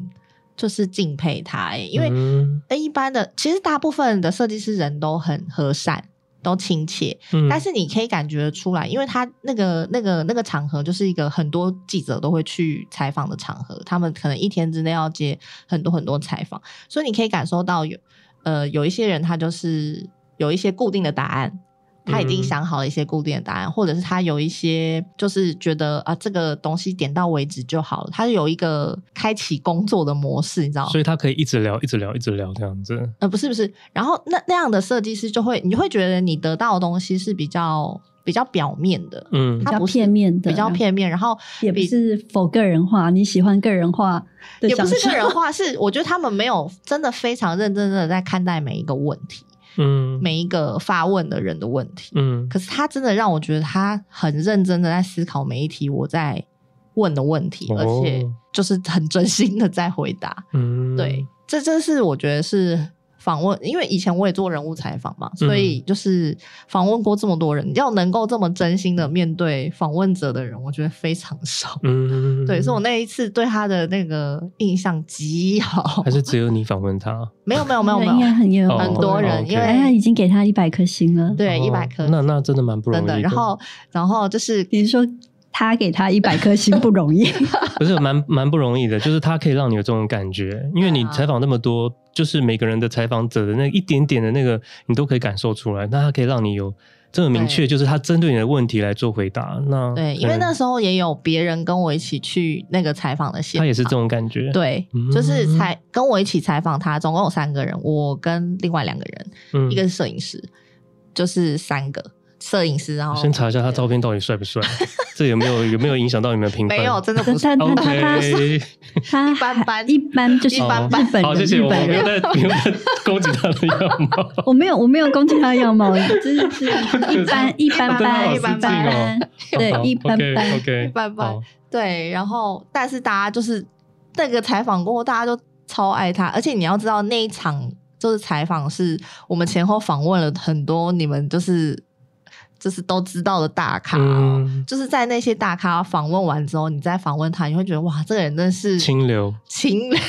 就是敬佩他，因为一般的其实大部分的设计师人都很和善，都亲切，嗯，但是你可以感觉出来，因为他那个那个那个场合就是一个很多记者都会去采访的场合，他们可能一天之内要接很多很多采访，所以你可以感受到有呃有一些人他就是有一些固定的答案。他已经想好了一些固定的答案，嗯、或者是他有一些就是觉得啊，这个东西点到为止就好了。他有一个开启工作的模式，你知道吗？所以他可以一直聊，一直聊，一直聊这样子。呃，不是不是，然后那那样的设计师就会，你会觉得你得到的东西是比较比较表面的，嗯，比较片面的，比较片面，然后也不是否个人化，你喜欢个人化，也不是个人化，是我觉得他们没有真的非常认真的在看待每一个问题。嗯，每一个发问的人的问题，嗯，可是他真的让我觉得他很认真的在思考每一题我在问的问题，哦、而且就是很真心的在回答，嗯，对，这这是我觉得是。访问，因为以前我也做人物采访嘛，所以就是访问过这么多人，嗯、要能够这么真心的面对访问者的人，我觉得非常少。嗯，对，所以我那一次对他的那个印象极好。还是只有你访问他？没有没有没有没有，应该很有很多人，因为他已经给他一百颗星了。对，一百颗。那那真的蛮不容易的。然后然后就是比如说。他给他一百颗星 不容易，不是蛮蛮不容易的，就是他可以让你有这种感觉，因为你采访那么多，就是每个人的采访者的那一点点的那个，你都可以感受出来。那他可以让你有这么明确，就是他针对你的问题来做回答。那对，因为那时候也有别人跟我一起去那个采访的现场，他也是这种感觉。对，就是采跟我一起采访他，总共有三个人，我跟另外两个人，嗯、一个是摄影师，就是三个。摄影师，然后先查一下他照片到底帅不帅，这有没有有没有影响到你们的评分？没有，真的不是。他他他他一般般，一般就是一般般。好，谢谢。我没有在没有在攻击他的样貌。我没有，我没有攻击他的样貌，只是是 一般一般般，一般般。对，一般般，OK，一般般。对，然后但是大家就是那个采访过后，大家都超爱他，而且你要知道那一场就是采访，是我们前后访问了很多你们就是。就是都知道的大咖哦，嗯、就是在那些大咖访问完之后，你再访问他，你会觉得哇，这个人真的是清流，清流。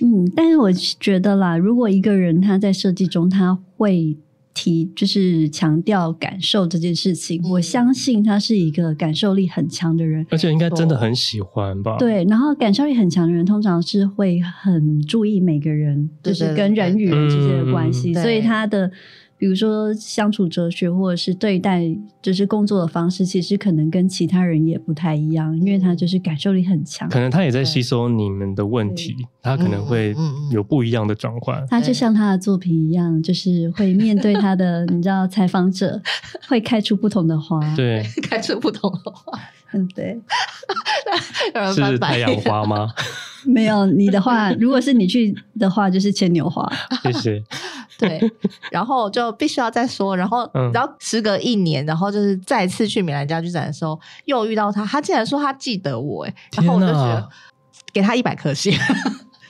嗯，但是我觉得啦，如果一个人他在设计中他会提，就是强调感受这件事情，嗯、我相信他是一个感受力很强的人，而且应该真的很喜欢吧？对，然后感受力很强的人，通常是会很注意每个人，就是跟人与人之间的关系，所以他的。比如说相处哲学，或者是对待就是工作的方式，其实可能跟其他人也不太一样，因为他就是感受力很强。可能他也在吸收你们的问题，他可能会有不一样的转换。他就像他的作品一样，就是会面对他的，你知道，采访者会开出不同的花。对，开出不同的花。嗯，对。是太阳花吗？没有，你的话，如果是你去的话，就是牵牛花。谢谢。对，然后就必须要再说，然后，然后时隔一年，然后就是再次去米兰家具展的时候，又遇到他，他竟然说他记得我，哎，然后我就觉得给他一百颗星，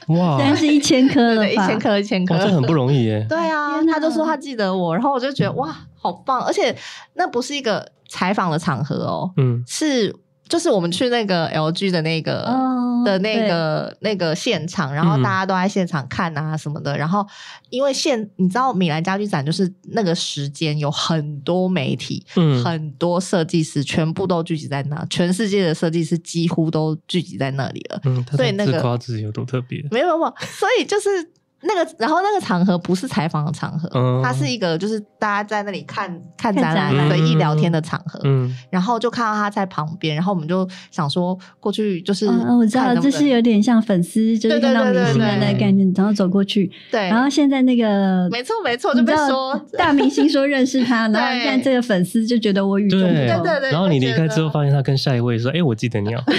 哇，现在是一千颗了，一千颗，一千颗，这很不容易耶。对啊，他就说他记得我，然后我就觉得哇，好棒，而且那不是一个采访的场合哦，嗯，是。就是我们去那个 LG 的那个、oh, 的那个对那个现场，然后大家都在现场看啊什么的。嗯、然后因为现你知道米兰家居展就是那个时间有很多媒体，嗯，很多设计师全部都聚集在那，全世界的设计师几乎都聚集在那里了。嗯，所以那个自夸自己有多特别？没有没有，所以就是。那个，然后那个场合不是采访的场合，嗯、它是一个就是大家在那里看看展览、随意聊天的场合。嗯，然后就看到他在旁边，然后我们就想说过去，就是能能、嗯、我知道这是有点像粉丝，就是看到明星的那个概念，然后走过去。对，然后现在那个没错没错，就被说 大明星说认识他，然后现在这个粉丝就觉得我与众不同。对对对，然后你离开之后，发现他跟下一位说：“哎，我记得你哦。”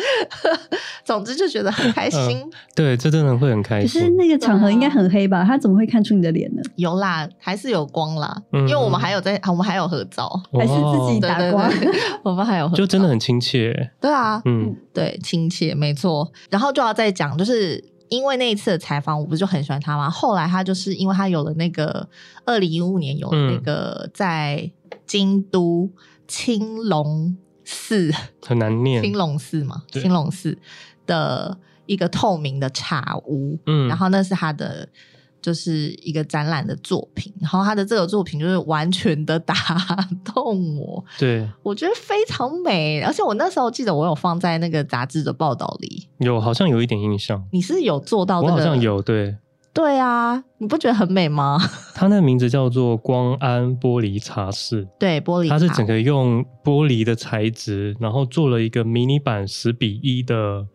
总之就觉得很开心，嗯、对，这真的会很开心。可是那个场合应该很黑吧？他怎么会看出你的脸呢？有啦，还是有光啦，嗯、因为我们还有在，我们还有合照，还是自己打光。对对对我们还有合照，就真的很亲切。对啊，嗯，对，亲切，没错。然后就要再讲，就是因为那一次的采访，我不是就很喜欢他吗？后来他就是因为他有了那个二零一五年有了那个在京都青龙寺，很难念，青龙寺嘛，青龙寺。的一个透明的茶屋，嗯，然后那是他的就是一个展览的作品，然后他的这个作品就是完全的打动我，对，我觉得非常美，而且我那时候记得我有放在那个杂志的报道里，有好像有一点印象，你是有做到、这个，我好像有，对，对啊，你不觉得很美吗？他那个名字叫做光安玻璃茶室，对，玻璃，它是整个用玻璃的材质，然后做了一个迷你版十比一的，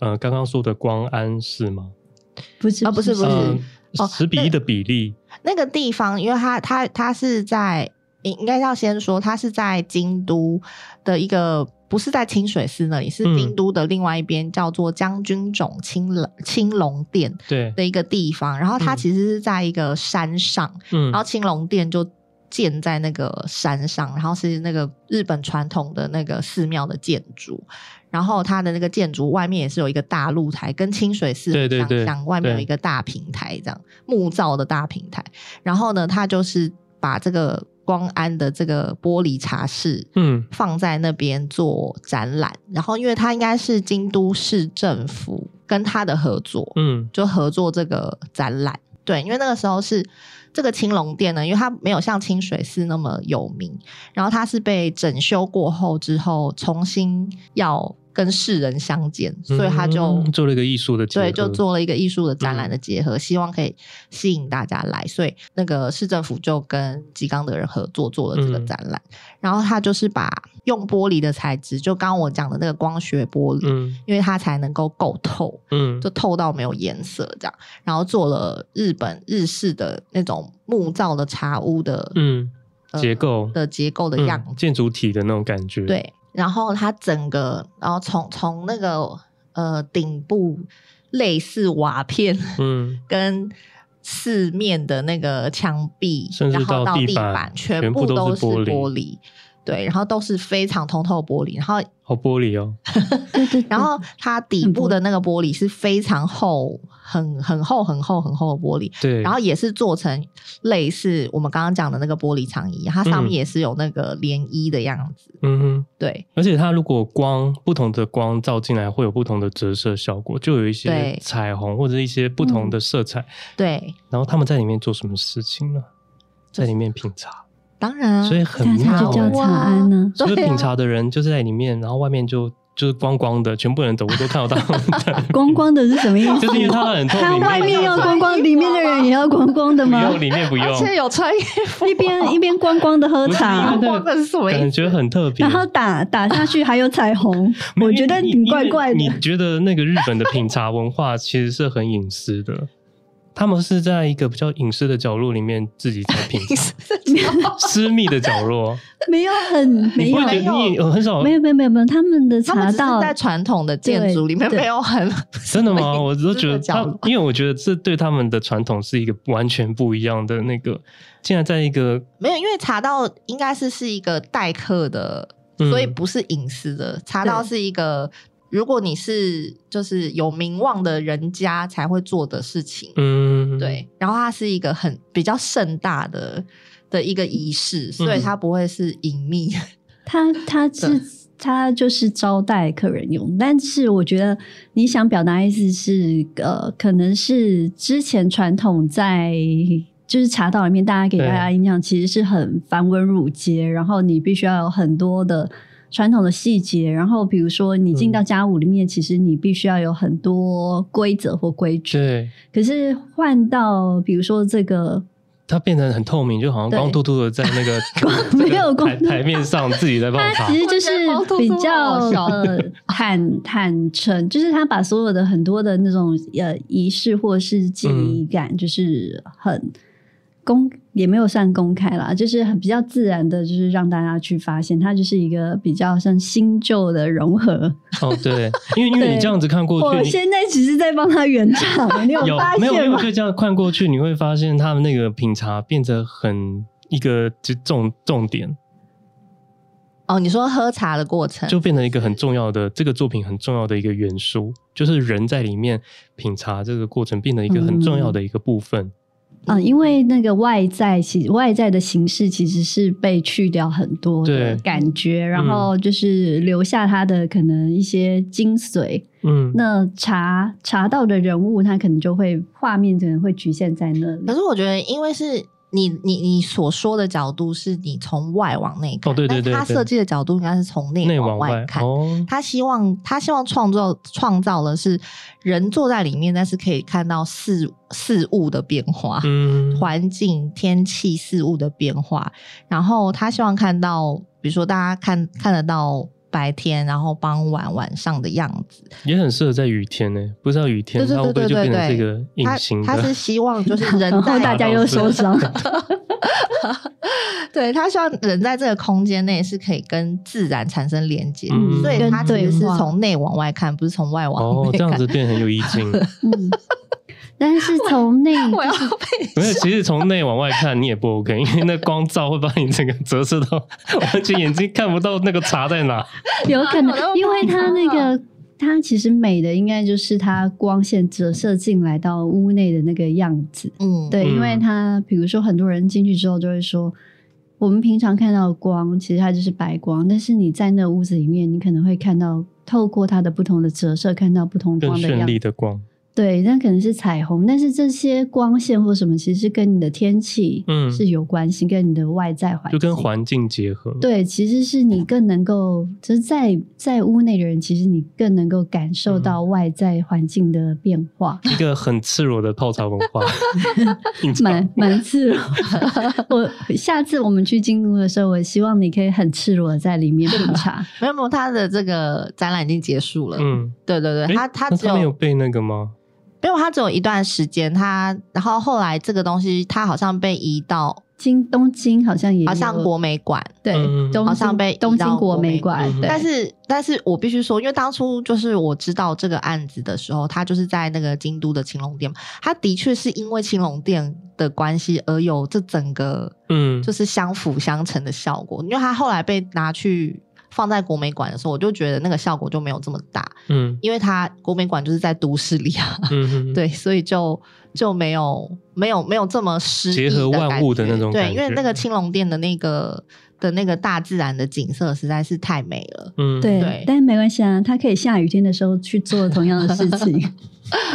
呃，刚刚说的光安室吗？不是，啊，不是，不是。哦十比一的比例，哦那，那个地方，因为它它它是在，应应该要先说，它是在京都的一个，不是在清水寺那里，是京都的另外一边，叫做将军冢青龙青龙殿对的一个地方。然后它其实是在一个山上，嗯，然后青龙殿就建在那个山上，然后是那个日本传统的那个寺庙的建筑。然后它的那个建筑外面也是有一个大露台，跟清水寺很像，对对对，外面有一个大平台，这样木造的大平台。然后呢，它就是把这个光安的这个玻璃茶室，嗯，放在那边做展览。嗯、然后，因为它应该是京都市政府跟他的合作，嗯，就合作这个展览。对，因为那个时候是这个青龙殿呢，因为它没有像清水寺那么有名，然后它是被整修过后之后重新要。跟世人相见，所以他就、嗯、做了一个艺术的结合，对，就做了一个艺术的展览的结合，嗯、希望可以吸引大家来。所以那个市政府就跟吉冈的人合作做了这个展览，嗯、然后他就是把用玻璃的材质，就刚刚我讲的那个光学玻璃，嗯、因为它才能够够透，嗯，就透到没有颜色这样，然后做了日本日式的那种木造的茶屋的，嗯，呃、结构。的结构的样子，嗯、建筑体的那种感觉，对。然后它整个，然后从从那个呃顶部类似瓦片，嗯，跟四面的那个墙壁，然后到地板，全部都是玻璃。对，然后都是非常通透玻璃，然后好玻璃哦，然后它底部的那个玻璃是非常厚，很很厚很厚很厚的玻璃，对，然后也是做成类似我们刚刚讲的那个玻璃长椅，它上面也是有那个涟漪的样子，嗯哼，对，而且它如果光不同的光照进来，会有不同的折射效果，就有一些彩虹或者一些不同的色彩，对，然后他们在里面做什么事情呢？在里面品茶。当然，啊所以很妙，就叫茶安呢。所以品茶的人就是在里面，然后外面就就是光光的，全部人走我都看得到。光光的是什么意思？就是因为它很透明，它外面要光光，里面的人也要光光的吗？不用，里面不用。而且有穿衣服，一边一边光光的喝茶，光光的是什么感觉很特别。然后打打下去还有彩虹，我觉得挺怪怪的。你觉得那个日本的品茶文化其实是很隐私的？他们是在一个比较隐私的角落里面自己在品茶，私密的角落，没有很没有你很少没有没有没有没有他们的茶道在传统的建筑里面没有很真的吗？我都觉得他，因为我觉得这对他们的传统是一个完全不一样的那个。现在在一个没有，因为茶道应该是是一个待客的，所以不是隐私的。茶道是一个。如果你是就是有名望的人家才会做的事情，嗯，对。然后它是一个很比较盛大的的一个仪式，所以它不会是隐秘。它它是它就是招待客人用，但是我觉得你想表达意思是，呃，可能是之前传统在就是茶道里面，大家给大家印象其实是很繁文缛节，然后你必须要有很多的。传统的细节，然后比如说你进到家务里面，嗯、其实你必须要有很多规则或规矩。对。可是换到比如说这个，它变成很透明，就好像光秃秃的在那 个没有光台面上自己在泡茶。它其实就是比较呃 坦坦诚，就是他把所有的很多的那种呃仪式或是记忆感，就是很。公也没有算公开啦，就是很比较自然的，就是让大家去发现，它就是一个比较像新旧的融合。哦，对，因为因为你这样子看过去，我现在只是在帮他圆场，你有发现吗？有没有，因为这样看过去，你会发现他们那个品茶变得很一个就重重点。哦，你说喝茶的过程就变成一个很重要的这个作品很重要的一个元素，就是人在里面品茶这个过程变得一个很重要的一个部分。嗯嗯，因为那个外在其外在的形式其实是被去掉很多的感觉，然后就是留下它的可能一些精髓。嗯，那查查到的人物，他可能就会画面可能会局限在那里。可是我觉得，因为是。你你你所说的角度是你从外往内看，哦、对对对对，但他设计的角度应该是从内往外看。外哦、他希望他希望创造创造的是人坐在里面，但是可以看到事事物的变化，嗯，环境、天气、事物的变化。然后他希望看到，比如说大家看看得到。白天，然后傍晚晚上的样子，也很适合在雨天呢。不知道雨天，它会不会就变成这个隐形的？他是希望就是 人在大家又受伤。对，他希望人在这个空间内是可以跟自然产生连接，嗯、所以他其实是从内往外看，不是从外往内看。哦，这样子变很有意境。嗯但是从内，我要 没有，其实从内往外看 你也不 OK，因为那光照会把你整个折射到完全眼睛看不到那个茶在哪。有可能，因为它那个它其实美的应该就是它光线折射进来到屋内的那个样子。嗯，对，因为它比如说很多人进去之后就会说，我们平常看到的光其实它就是白光，但是你在那屋子里面，你可能会看到透过它的不同的折射，看到不同光的样子。绚丽的光。对，那可能是彩虹，但是这些光线或什么，其实是跟你的天气嗯是有关系，嗯、跟你的外在环境，就跟环境结合。对，其实是你更能够，就是在在屋内的人，其实你更能够感受到外在环境的变化。嗯、一个很赤裸的泡茶文化，蛮蛮赤裸。我下次我们去京都的时候，我希望你可以很赤裸的在里面品茶。没有没有，他的这个展览已经结束了。嗯，对对对，他他只有没有被那个吗？因为它只有一段时间，它然后后来这个东西它好像被移到京东京，好像也好像国美馆，对，好像被移到东京国美馆。但是但是我必须说，因为当初就是我知道这个案子的时候，它就是在那个京都的青龙店，它的确是因为青龙店的关系而有这整个嗯，就是相辅相成的效果。因为它后来被拿去。放在国美馆的时候，我就觉得那个效果就没有这么大，嗯，因为它国美馆就是在都市里啊，嗯哼，对，所以就就没有没有没有这么诗意的结合万物的那种，对，因为那个青龙殿的那个的那个大自然的景色实在是太美了，嗯，对，对，但是没关系啊，它可以下雨天的时候去做同样的事情，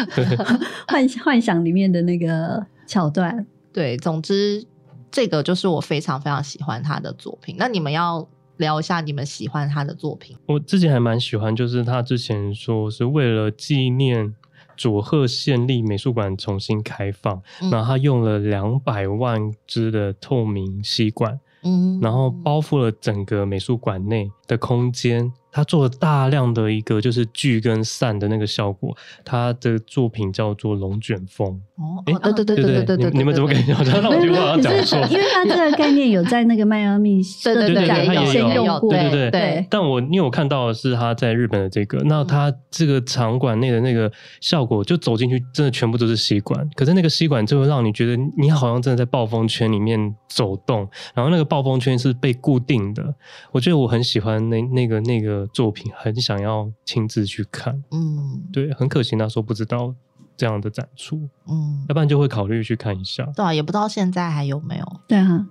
幻幻想里面的那个桥段，对，总之这个就是我非常非常喜欢他的作品。那你们要。聊一下你们喜欢他的作品。我自己还蛮喜欢，就是他之前说是为了纪念佐贺县立美术馆重新开放，嗯、然后他用了两百万只的透明吸管，嗯，然后包覆了整个美术馆内的空间。他做了大量的一个就是聚跟散的那个效果，他的作品叫做龙卷风。哦，对对对对对对对，你们怎么感觉好像让我句话讲错？因为他这个概念有在那个迈阿密对 对对，他也有用过，对对对。但我因为我看到的是他在日本的这个，那他这个场馆内的那个效果，就走进去真的全部都是吸管，可是那个吸管就会让你觉得你好像真的在暴风圈里面走动，然后那个暴风圈是被固定的。我觉得我很喜欢那那个那个。作品很想要亲自去看，嗯，对，很可惜那时候不知道这样的展出，嗯，要不然就会考虑去看一下。对啊，也不知道现在还有没有。对啊，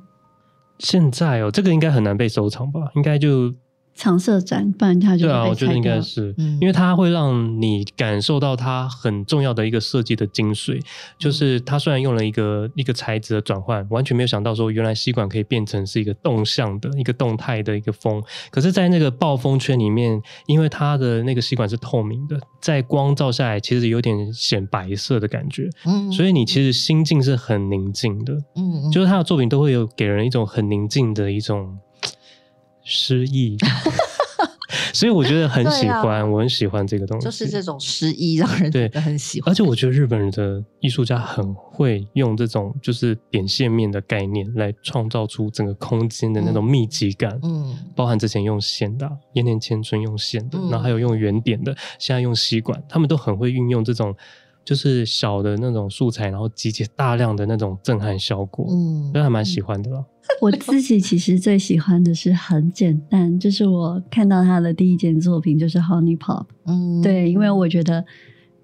现在哦，这个应该很难被收藏吧？应该就。常设展，不然它就。对啊，我觉得应该是，嗯、因为它会让你感受到它很重要的一个设计的精髓，嗯、就是它虽然用了一个一个材质的转换，完全没有想到说原来吸管可以变成是一个动向的一个动态的一个风，可是，在那个暴风圈里面，因为它的那个吸管是透明的，在光照下来，其实有点显白色的感觉，嗯，所以你其实心境是很宁静的，嗯，就是他的作品都会有给人一种很宁静的一种。诗意，所以我觉得很喜欢，啊、我很喜欢这个东西，就是这种诗意让人觉得很喜欢。而且我觉得日本人的艺术家很会用这种就是点线面的概念来创造出整个空间的那种密集感。嗯，包含之前用线的盐田千春用线的，嗯、然后还有用圆点的，现在用吸管，他们都很会运用这种就是小的那种素材，然后集结大量的那种震撼效果。嗯，所以还蛮喜欢的了。我自己其实最喜欢的是很简单，就是我看到他的第一件作品就是 Honey Pop。嗯，对，因为我觉得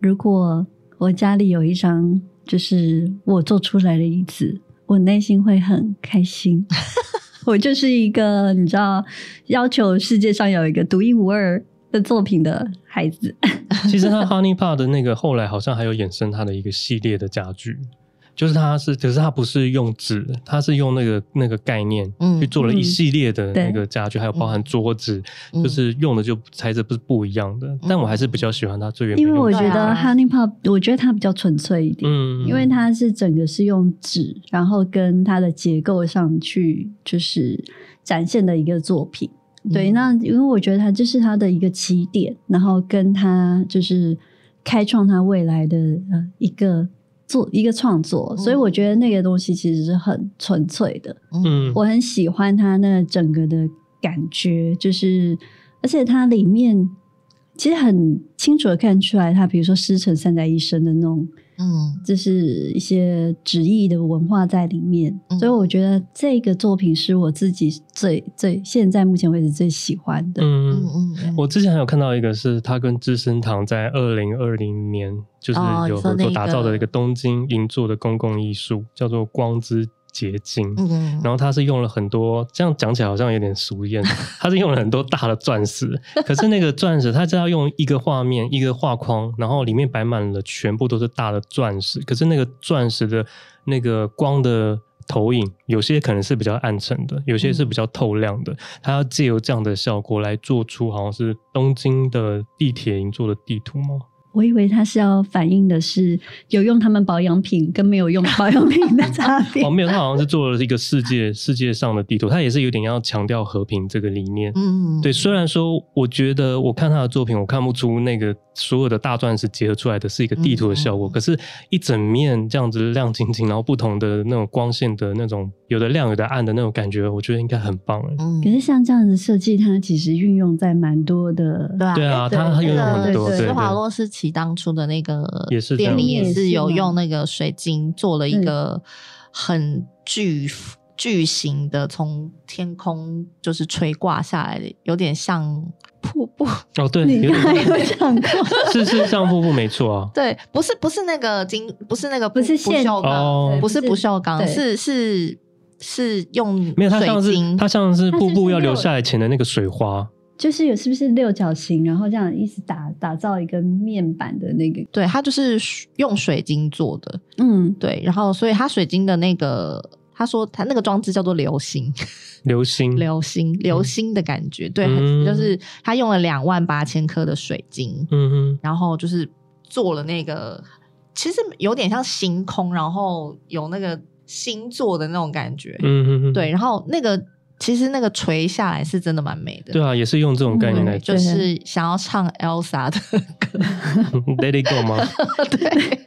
如果我家里有一张就是我做出来的椅子，我内心会很开心。我就是一个你知道，要求世界上有一个独一无二的作品的孩子。其实他 Honey Pot 的那个后来好像还有衍生他的一个系列的家具。就是他是，可是他不是用纸，他是用那个那个概念去做了一系列的那个家具，嗯、还有包含桌子，嗯、就是用的就材质不是不一样的。嗯、但我还是比较喜欢他最原。因为我觉得 Honey Pot，我觉得它比较纯粹一点，嗯，因为它是整个是用纸，然后跟它的结构上去就是展现的一个作品。嗯、对，那因为我觉得他这是他的一个起点，然后跟他就是开创他未来的呃一个。做一个创作，所以我觉得那个东西其实是很纯粹的。嗯，我很喜欢他那整个的感觉，就是而且它里面其实很清楚的看出来，他比如说师承三代一生的那种。嗯，就是一些纸艺的文化在里面，嗯、所以我觉得这个作品是我自己最最现在目前为止最喜欢的。嗯嗯嗯。我之前还有看到一个是他跟资生堂在二零二零年就是有合作打造的一个东京银座的公共艺术，叫做光之。结晶，嗯，然后它是用了很多，这样讲起来好像有点俗艳。它是用了很多大的钻石，可是那个钻石，它是要用一个画面，一个画框，然后里面摆满了全部都是大的钻石。可是那个钻石的那个光的投影，有些可能是比较暗沉的，有些是比较透亮的。它要借由这样的效果来做出好像是东京的地铁银座的地图吗？我以为他是要反映的是有用他们保养品跟没有用保养品的差别。哦，没有，他好像是做了一个世界世界上的地图，他也是有点要强调和平这个理念。嗯，对。虽然说，我觉得我看他的作品，我看不出那个所有的大钻石结合出来的是一个地图的效果，嗯、可是，一整面这样子亮晶晶，然后不同的那种光线的那种，有的亮有的暗的那种感觉，我觉得应该很棒。嗯，可是像这样子设计，它其实运用在蛮多的，对啊，它运用很多。施华洛世奇当初的那个典礼也是有用那个水晶做了一个很巨巨型的，从天空就是垂挂下来的，有点像瀑布。哦，对，你还有讲过，是是像瀑布，没错啊。对，不是不是那个金，不是那个不是不锈钢，不是不锈钢，是是是用没有，它像是它像是瀑布要流下来前的那个水花。就是有是不是六角形，然后这样一直打打造一个面板的那个？对，它就是用水晶做的。嗯，对，然后所以它水晶的那个，他说他那个装置叫做流星，流星，流星，流星的感觉。嗯、对，就是他用了两万八千颗的水晶，嗯哼，然后就是做了那个，其实有点像星空，然后有那个星座的那种感觉。嗯哼哼，对，然后那个。其实那个垂下来是真的蛮美的，对啊，也是用这种概念来，就是想要唱 Elsa 的歌，Let It Go 吗？对，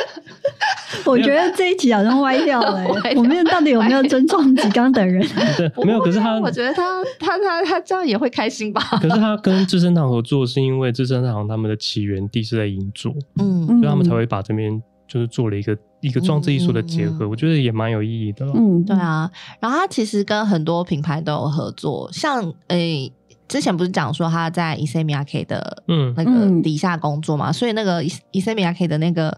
我觉得这一集好像歪掉了，我们到底有没有尊重吉冈等人？对，没有。可是他，我觉得他他他他这样也会开心吧？可是他跟资生堂合作，是因为资生堂他们的起源地是在银座，嗯，所以他们才会把这边。就是做了一个一个装置艺术的结合，嗯、我觉得也蛮有意义的。嗯，对啊。然后他其实跟很多品牌都有合作，像诶、欸，之前不是讲说他在 Issey Miyake 的嗯那个底下工作嘛，嗯、所以那个 Issey Miyake 的那个。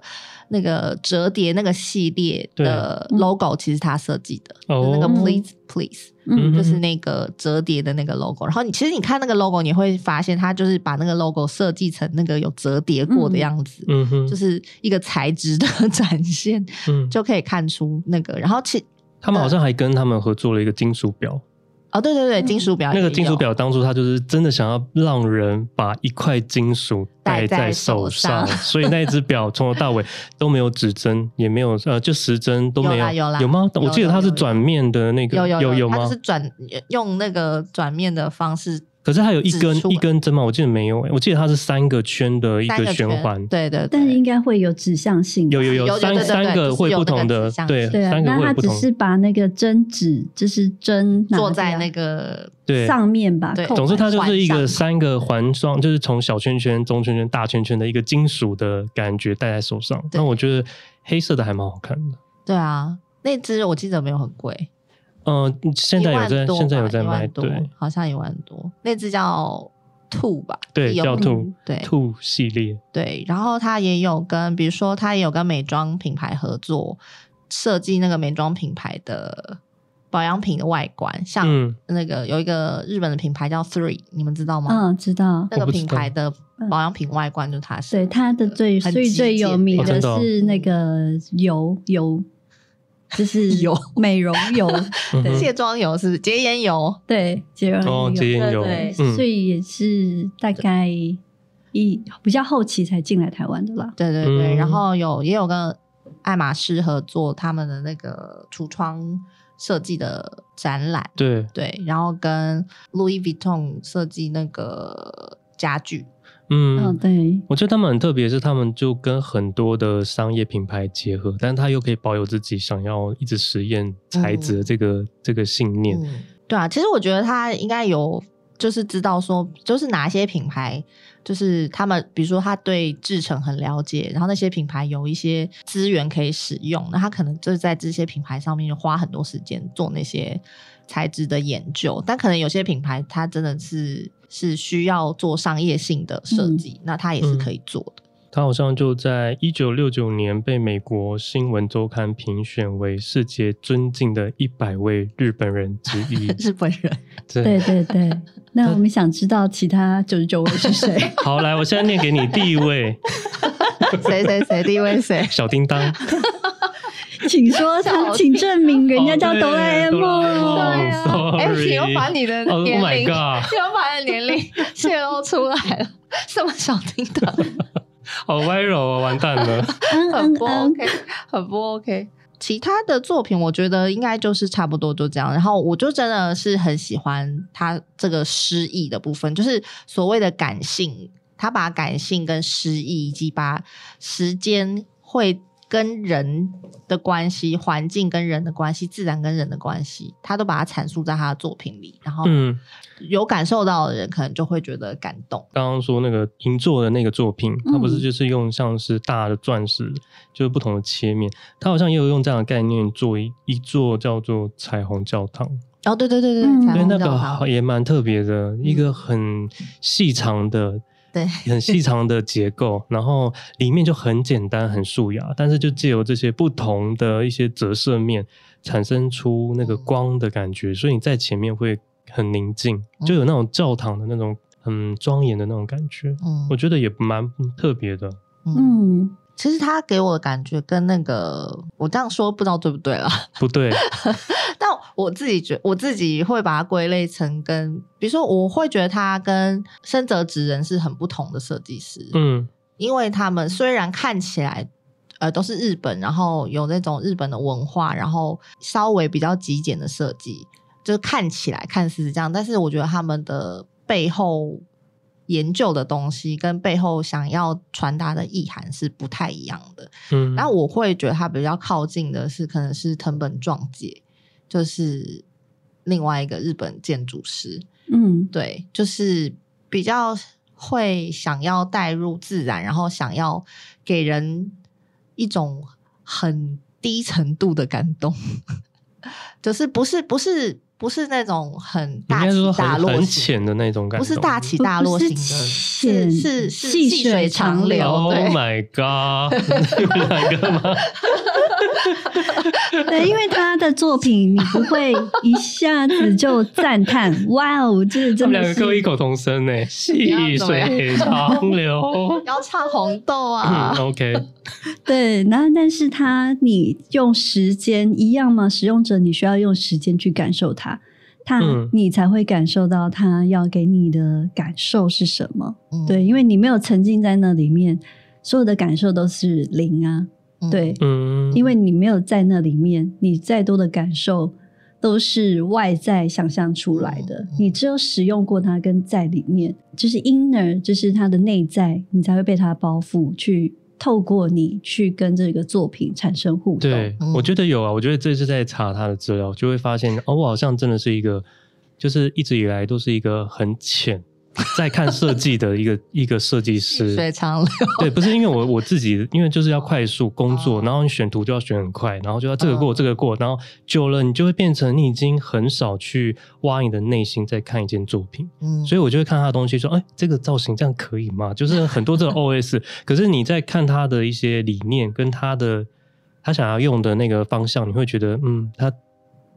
那个折叠那个系列的 logo 其实他设计的，嗯、就是那个 Please Please，嗯，就是那个折叠的那个 logo。然后你其实你看那个 logo，你会发现他就是把那个 logo 设计成那个有折叠过的样子，嗯哼，就是一个材质的 展现，嗯，就可以看出那个。然后其他们好像还跟他们合作了一个金属表。哦，对对对，金属表、嗯、那个金属表当初他就是真的想要让人把一块金属戴在手上，所以那一只表从头到尾都没有指针，也没有呃，就时针都没有，有啦有啦有吗？我记得它是转面的那个，有有有，有吗？它是转用那个转面的方式。可是它有一根一根针嘛？我记得没有诶，我记得它是三个圈的一个循环，对的。但是应该会有指向性，有有有三三个会不同的，对对啊。那它只是把那个针指，就是针坐在那个对上面吧。对，总之它就是一个三个环状，就是从小圈圈、中圈圈、大圈圈的一个金属的感觉戴在手上。那我觉得黑色的还蛮好看的。对啊，那只我记得没有很贵。嗯，现在有在，现在有在卖，对，好像一万多。那只叫兔吧？对，叫兔，对，兔系列。对，然后它也有跟，比如说它也有跟美妆品牌合作，设计那个美妆品牌的保养品的外观，像那个有一个日本的品牌叫 Three，你们知道吗？嗯，知道。那个品牌的保养品外观就是它是，对，它的最最最有名的是那个油油。就是 油，美容油，卸妆油是洁颜油，对，洁颜油，哦，洁颜油，对，所以也是大概一比较后期才进来台湾的啦。对对对，然后有也有跟爱马仕合作他们的那个橱窗设计的展览，对。对，然后跟 Louis Vuitton 设计那个家具。嗯，哦，对，我觉得他们很特别，是他们就跟很多的商业品牌结合，但是他又可以保有自己想要一直实验材质的这个、嗯、这个信念、嗯。对啊，其实我觉得他应该有，就是知道说，就是哪些品牌，就是他们，比如说他对制成很了解，然后那些品牌有一些资源可以使用，那他可能就是在这些品牌上面就花很多时间做那些材质的研究，但可能有些品牌它真的是。是需要做商业性的设计，嗯、那他也是可以做的。他好像就在一九六九年被美国新闻周刊评选为世界尊敬的一百位日本人之一。日本人，对对对对。那我们想知道其他九十九位是谁？好，来，我现在念给你。第一位，谁谁谁？第一位谁？小叮当。请说他，请证明人家叫哆啦 A 梦。对啊，哎，你又把你的年龄，oh 又把你的年龄泄露出来了，这么小听的？好温柔啊，完蛋了，很不 OK，很不 OK。其他的作品，我觉得应该就是差不多就这样。然后，我就真的是很喜欢他这个诗意的部分，就是所谓的感性，他把感性跟诗意，以及把时间会。跟人的关系、环境跟人的关系、自然跟人的关系，他都把它阐述在他的作品里。然后，嗯有感受到的人可能就会觉得感动。刚刚、嗯、说那个银座的那个作品，它不是就是用像是大的钻石，嗯、就是不同的切面，它好像也有用这样的概念做一一座叫做彩虹教堂。哦，对对对对，嗯、彩虹教堂那个也蛮特别的，嗯、一个很细长的。对，很细长的结构，然后里面就很简单、很素雅，但是就借由这些不同的一些折射面，产生出那个光的感觉，所以你在前面会很宁静，就有那种教堂的那种很庄严的那种感觉。嗯，我觉得也蛮特别的。嗯。其实他给我的感觉跟那个，我这样说不知道对不对了？不对，但我自己觉，我自己会把它归类成跟，比如说，我会觉得他跟深泽直人是很不同的设计师。嗯，因为他们虽然看起来呃都是日本，然后有那种日本的文化，然后稍微比较极简的设计，就是看起来看似是这样，但是我觉得他们的背后。研究的东西跟背后想要传达的意涵是不太一样的。嗯，那我会觉得他比较靠近的是，可能是藤本壮介，就是另外一个日本建筑师。嗯，对，就是比较会想要带入自然，然后想要给人一种很低程度的感动，就是不是不是。不是那种很大起大落型很浅的那种感觉，不是大起大落型的，是是细水长流。Oh my god！哪个吗？对，因为他的作品，你不会一下子就赞叹，哇哦，这是真的。两个各异口同声呢，细水长流。要唱红豆啊？OK。对，然后但是它，你用时间一样吗？使用者你需要用时间去感受它，他你才会感受到它要给你的感受是什么。嗯、对，因为你没有沉浸在那里面，所有的感受都是零啊。对，嗯，因为你没有在那里面，你再多的感受都是外在想象出来的。嗯、你只有使用过它，跟在里面，就是 inner，就是它的内在，你才会被它包覆去。透过你去跟这个作品产生互动，对，我觉得有啊。我觉得这次在查他的资料，就会发现哦，我好像真的是一个，就是一直以来都是一个很浅，在看设计的一个 一个设计师，水长流。对，不是因为我我自己，因为就是要快速工作，然后你选图就要选很快，然后就要这个过这个过，然后久了你就会变成你已经很少去挖你的内心在看一件作品。嗯，所以我就会看他的东西说，哎，这个造型这样可以吗？就是很多这个 OS，可是你在看他的一些理念跟他的他想要用的那个方向，你会觉得，嗯，他。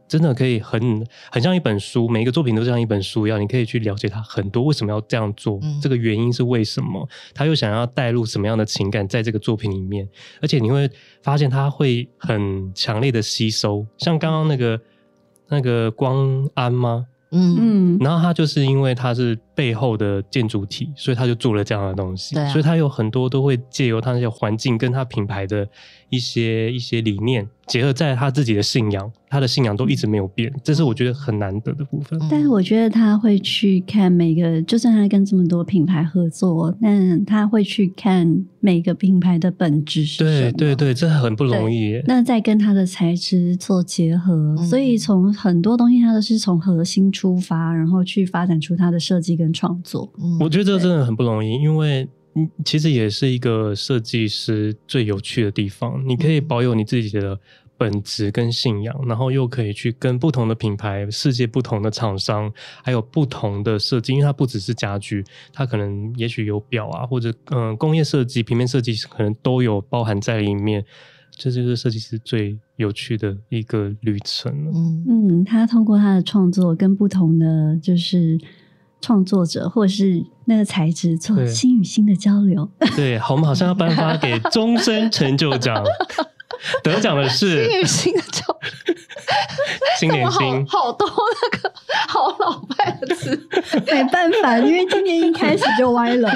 真的可以很很像一本书，每一个作品都像一本书一样，你可以去了解它很多为什么要这样做，嗯、这个原因是为什么，他又想要带入什么样的情感在这个作品里面，而且你会发现他会很强烈的吸收，像刚刚那个那个光安吗？嗯，然后他就是因为他是背后的建筑体，所以他就做了这样的东西。啊、所以他有很多都会借由他那些环境跟他品牌的一些一些理念结合在他自己的信仰，他的信仰都一直没有变，这是我觉得很难得的部分。但是我觉得他会去看每个，就算他跟这么多品牌合作，但他会去看每个品牌的本质是什么。对对对，这很不容易。那再跟他的材质做结合，嗯、所以从很多东西他都是从核心出发，然后去发展出他的设计跟创作。嗯、我觉得这真的很不容易，因为。其实也是一个设计师最有趣的地方。你可以保有你自己的本质跟信仰，然后又可以去跟不同的品牌、世界不同的厂商，还有不同的设计。因为它不只是家具，它可能也许有表啊，或者嗯、呃、工业设计、平面设计，可能都有包含在里面。这就是设计师最有趣的一个旅程。嗯嗯，他通过他的创作跟不同的就是。创作者或者是那个材质做心与心的交流，对，我们好像要颁发给终身成就奖，得奖的是心与心的交流，心连心，好多那个好老派的词，没办法，因为今年一开始就歪了，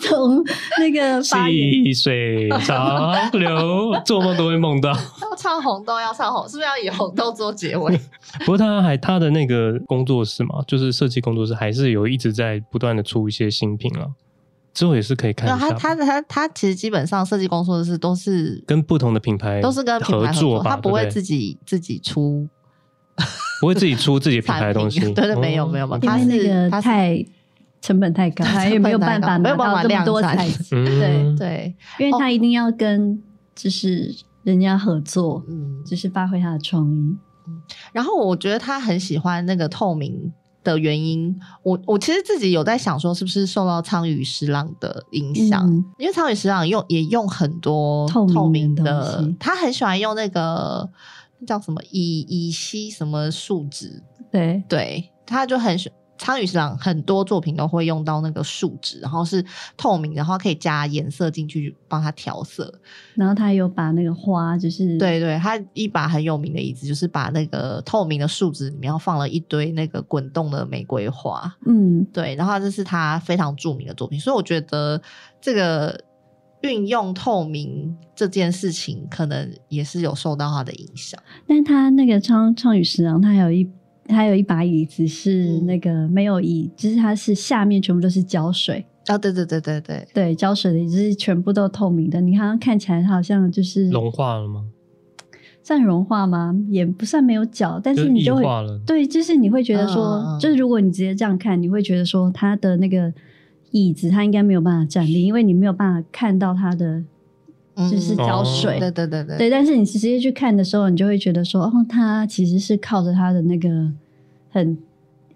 从那个细水长流，做梦都会梦到。要唱红豆要唱红，是不是要以红豆做结尾？不过他还他的那个工作室嘛，就是设计工作室，还是有一直在不断的出一些新品了。之后也是可以看一下。他他他他其实基本上设计工作室都是跟不同的品牌都是跟品牌合作，他不会自己对对自己出，不会自己出自己品牌的东西。对对，没有没有嘛，他是那个太 成本太高，他也没有办法拿到这么多材质。对对，因为他一定要跟就是。人家合作，嗯，就是发挥他的创意。嗯，然后我觉得他很喜欢那个透明的原因，我我其实自己有在想说，是不是受到苍羽十郎的影响？嗯，因为苍羽十郎用也用很多透明的，透明的他很喜欢用那个叫什么乙乙烯什么树脂，对对，他就很喜。苍羽十郎很多作品都会用到那个树脂，然后是透明，然后可以加颜色进去帮它调色。然后他有把那个花，就是对对，他一把很有名的椅子，就是把那个透明的树脂里面放了一堆那个滚动的玫瑰花。嗯，对，然后这是他非常著名的作品，所以我觉得这个运用透明这件事情，可能也是有受到他的影响。但他那个苍苍羽十郎，他还有一。还有一把椅子是那个没有椅，嗯、就是它是下面全部都是胶水哦，对对对对对对，胶水的椅子是全部都透明的，你好像看起来它好像就是融化了吗？算融化吗？也不算没有脚，但是你就会就化了对，就是你会觉得说，嗯、就是如果你直接这样看，你会觉得说它的那个椅子它应该没有办法站立，因为你没有办法看到它的。就是胶水，对、嗯、对对对对。但是你直接去看的时候，你就会觉得说，哦，它其实是靠着它的那个很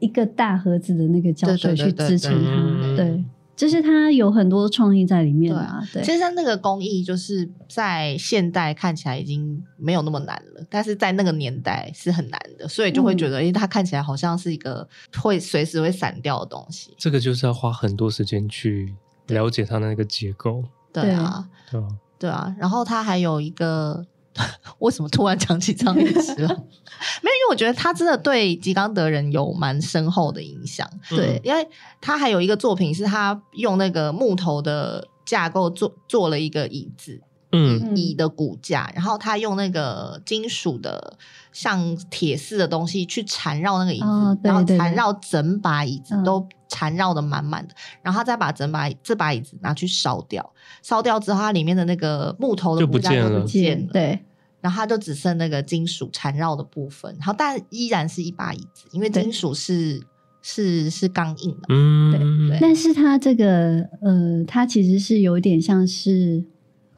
一个大盒子的那个胶水去支撑它。对，就是它有很多创意在里面啊。对，其实它那个工艺就是在现代看起来已经没有那么难了，但是在那个年代是很难的，所以就会觉得，因为它看起来好像是一个会随时会散掉的东西。这个就是要花很多时间去了解它的那个结构。对啊，对啊。对啊，然后他还有一个，为什么突然讲起苍羽十郎？没有，因为我觉得他真的对吉冈德人有蛮深厚的影响。对，因为他还有一个作品是他用那个木头的架构做做了一个椅子。嗯，椅的骨架，然后他用那个金属的像铁丝的东西去缠绕那个椅子，哦、对对对，然后缠绕整把椅子都缠绕的满满的，嗯、然后他再把整把这把椅子拿去烧掉，烧掉之后，它里面的那个木头的骨架就不见了，对，然后它就只剩那个金属缠绕的部分，然后但依然是一把椅子，因为金属是是是刚硬的，嗯，对。对。但是它这个呃，它其实是有点像是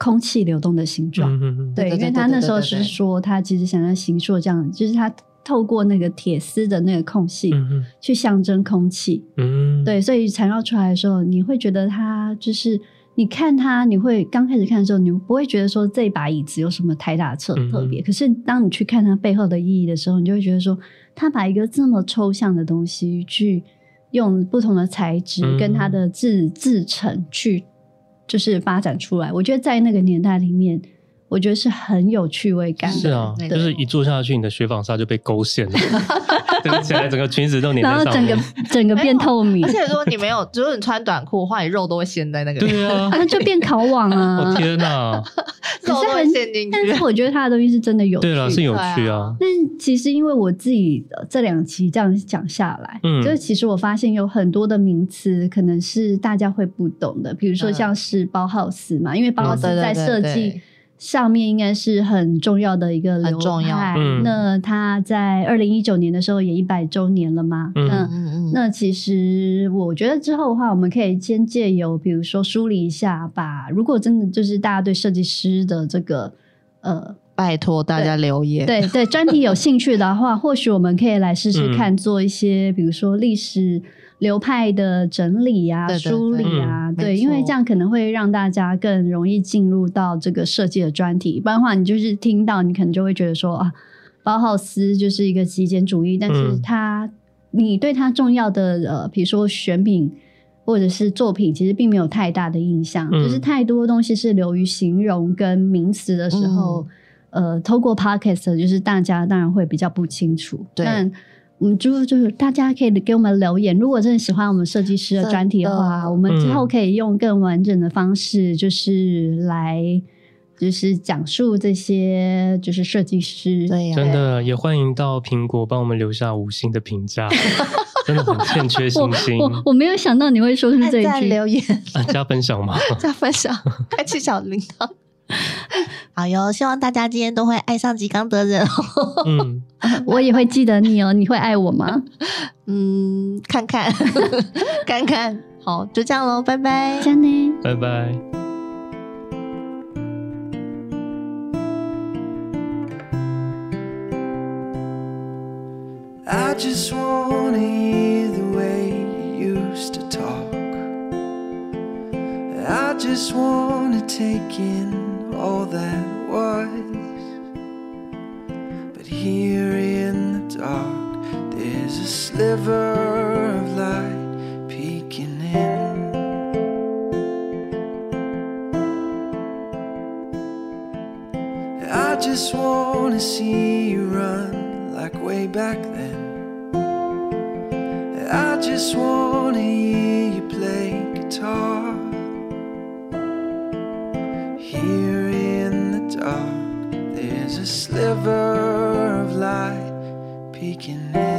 空气流动的形状，嗯、对，因为他那时候是说，他其实想要形塑这样，就是他透过那个铁丝的那个空隙去象征空气，嗯，对，所以缠绕出来的时候，你会觉得它就是。你看它，你会刚开始看的时候，你不会觉得说这把椅子有什么太大的特特别。嗯、可是当你去看它背后的意义的时候，你就会觉得说，它把一个这么抽象的东西，去用不同的材质跟它的制制成去，就是发展出来。我觉得在那个年代里面。我觉得是很有趣味感的，是啊，就是一坐下去，你的雪纺纱就被勾线了，起来，整个裙子都粘在上面，然后整个 整个变透明。而且如果你没有，如果你穿短裤的话，你肉都会陷在那个对 啊，那就变烤网啊！我天哪，可是很，但是我觉得他的东西是真的有趣，对了，是有趣啊。但其实因为我自己这两期这样讲下来，嗯，就是其实我发现有很多的名词可能是大家会不懂的，比如说像是包浩斯嘛，因为包浩斯在设计。上面应该是很重要的一个流派。嗯、那他在二零一九年的时候也一百周年了嘛？嗯嗯嗯。那其实我觉得之后的话，我们可以先借由比如说梳理一下吧。如果真的就是大家对设计师的这个呃，拜托大家留言。对对，专题有兴趣的话，或许我们可以来试试看做一些，嗯、比如说历史。流派的整理啊，对对对。梳理啊，嗯、对，因为这样可能会让大家更容易进入到这个设计的专题。不然的话，你就是听到，你可能就会觉得说啊，包浩斯就是一个极简主义，但是他，嗯、你对他重要的呃，比如说选品或者是作品，其实并没有太大的印象，嗯、就是太多东西是流于形容跟名词的时候，嗯、呃，透过 podcast 就是大家当然会比较不清楚，但我们就就是大家可以给我们留言，如果真的喜欢我们设计师的专题的话，的我们之后可以用更完整的方式，就是来就是讲述这些就是设计师。对呀，真的也欢迎到苹果帮我们留下五星的评价，真的很欠缺信心。我我，我没有想到你会说出这一句留言啊，加分享吗？加分享，开启小铃铛。好哟，希望大家今天都会爱上吉冈德人。嗯，我也会记得你哦。你会爱我吗？嗯，看看，看看。好，就这样喽，拜拜。拜拜。I just wanna hear the way you used to talk. I just wanna take in all that was. But here in the dark, there's a sliver of light peeking in. I just wanna see you run like way back then. I just wanna hear you sliver of light peeking in.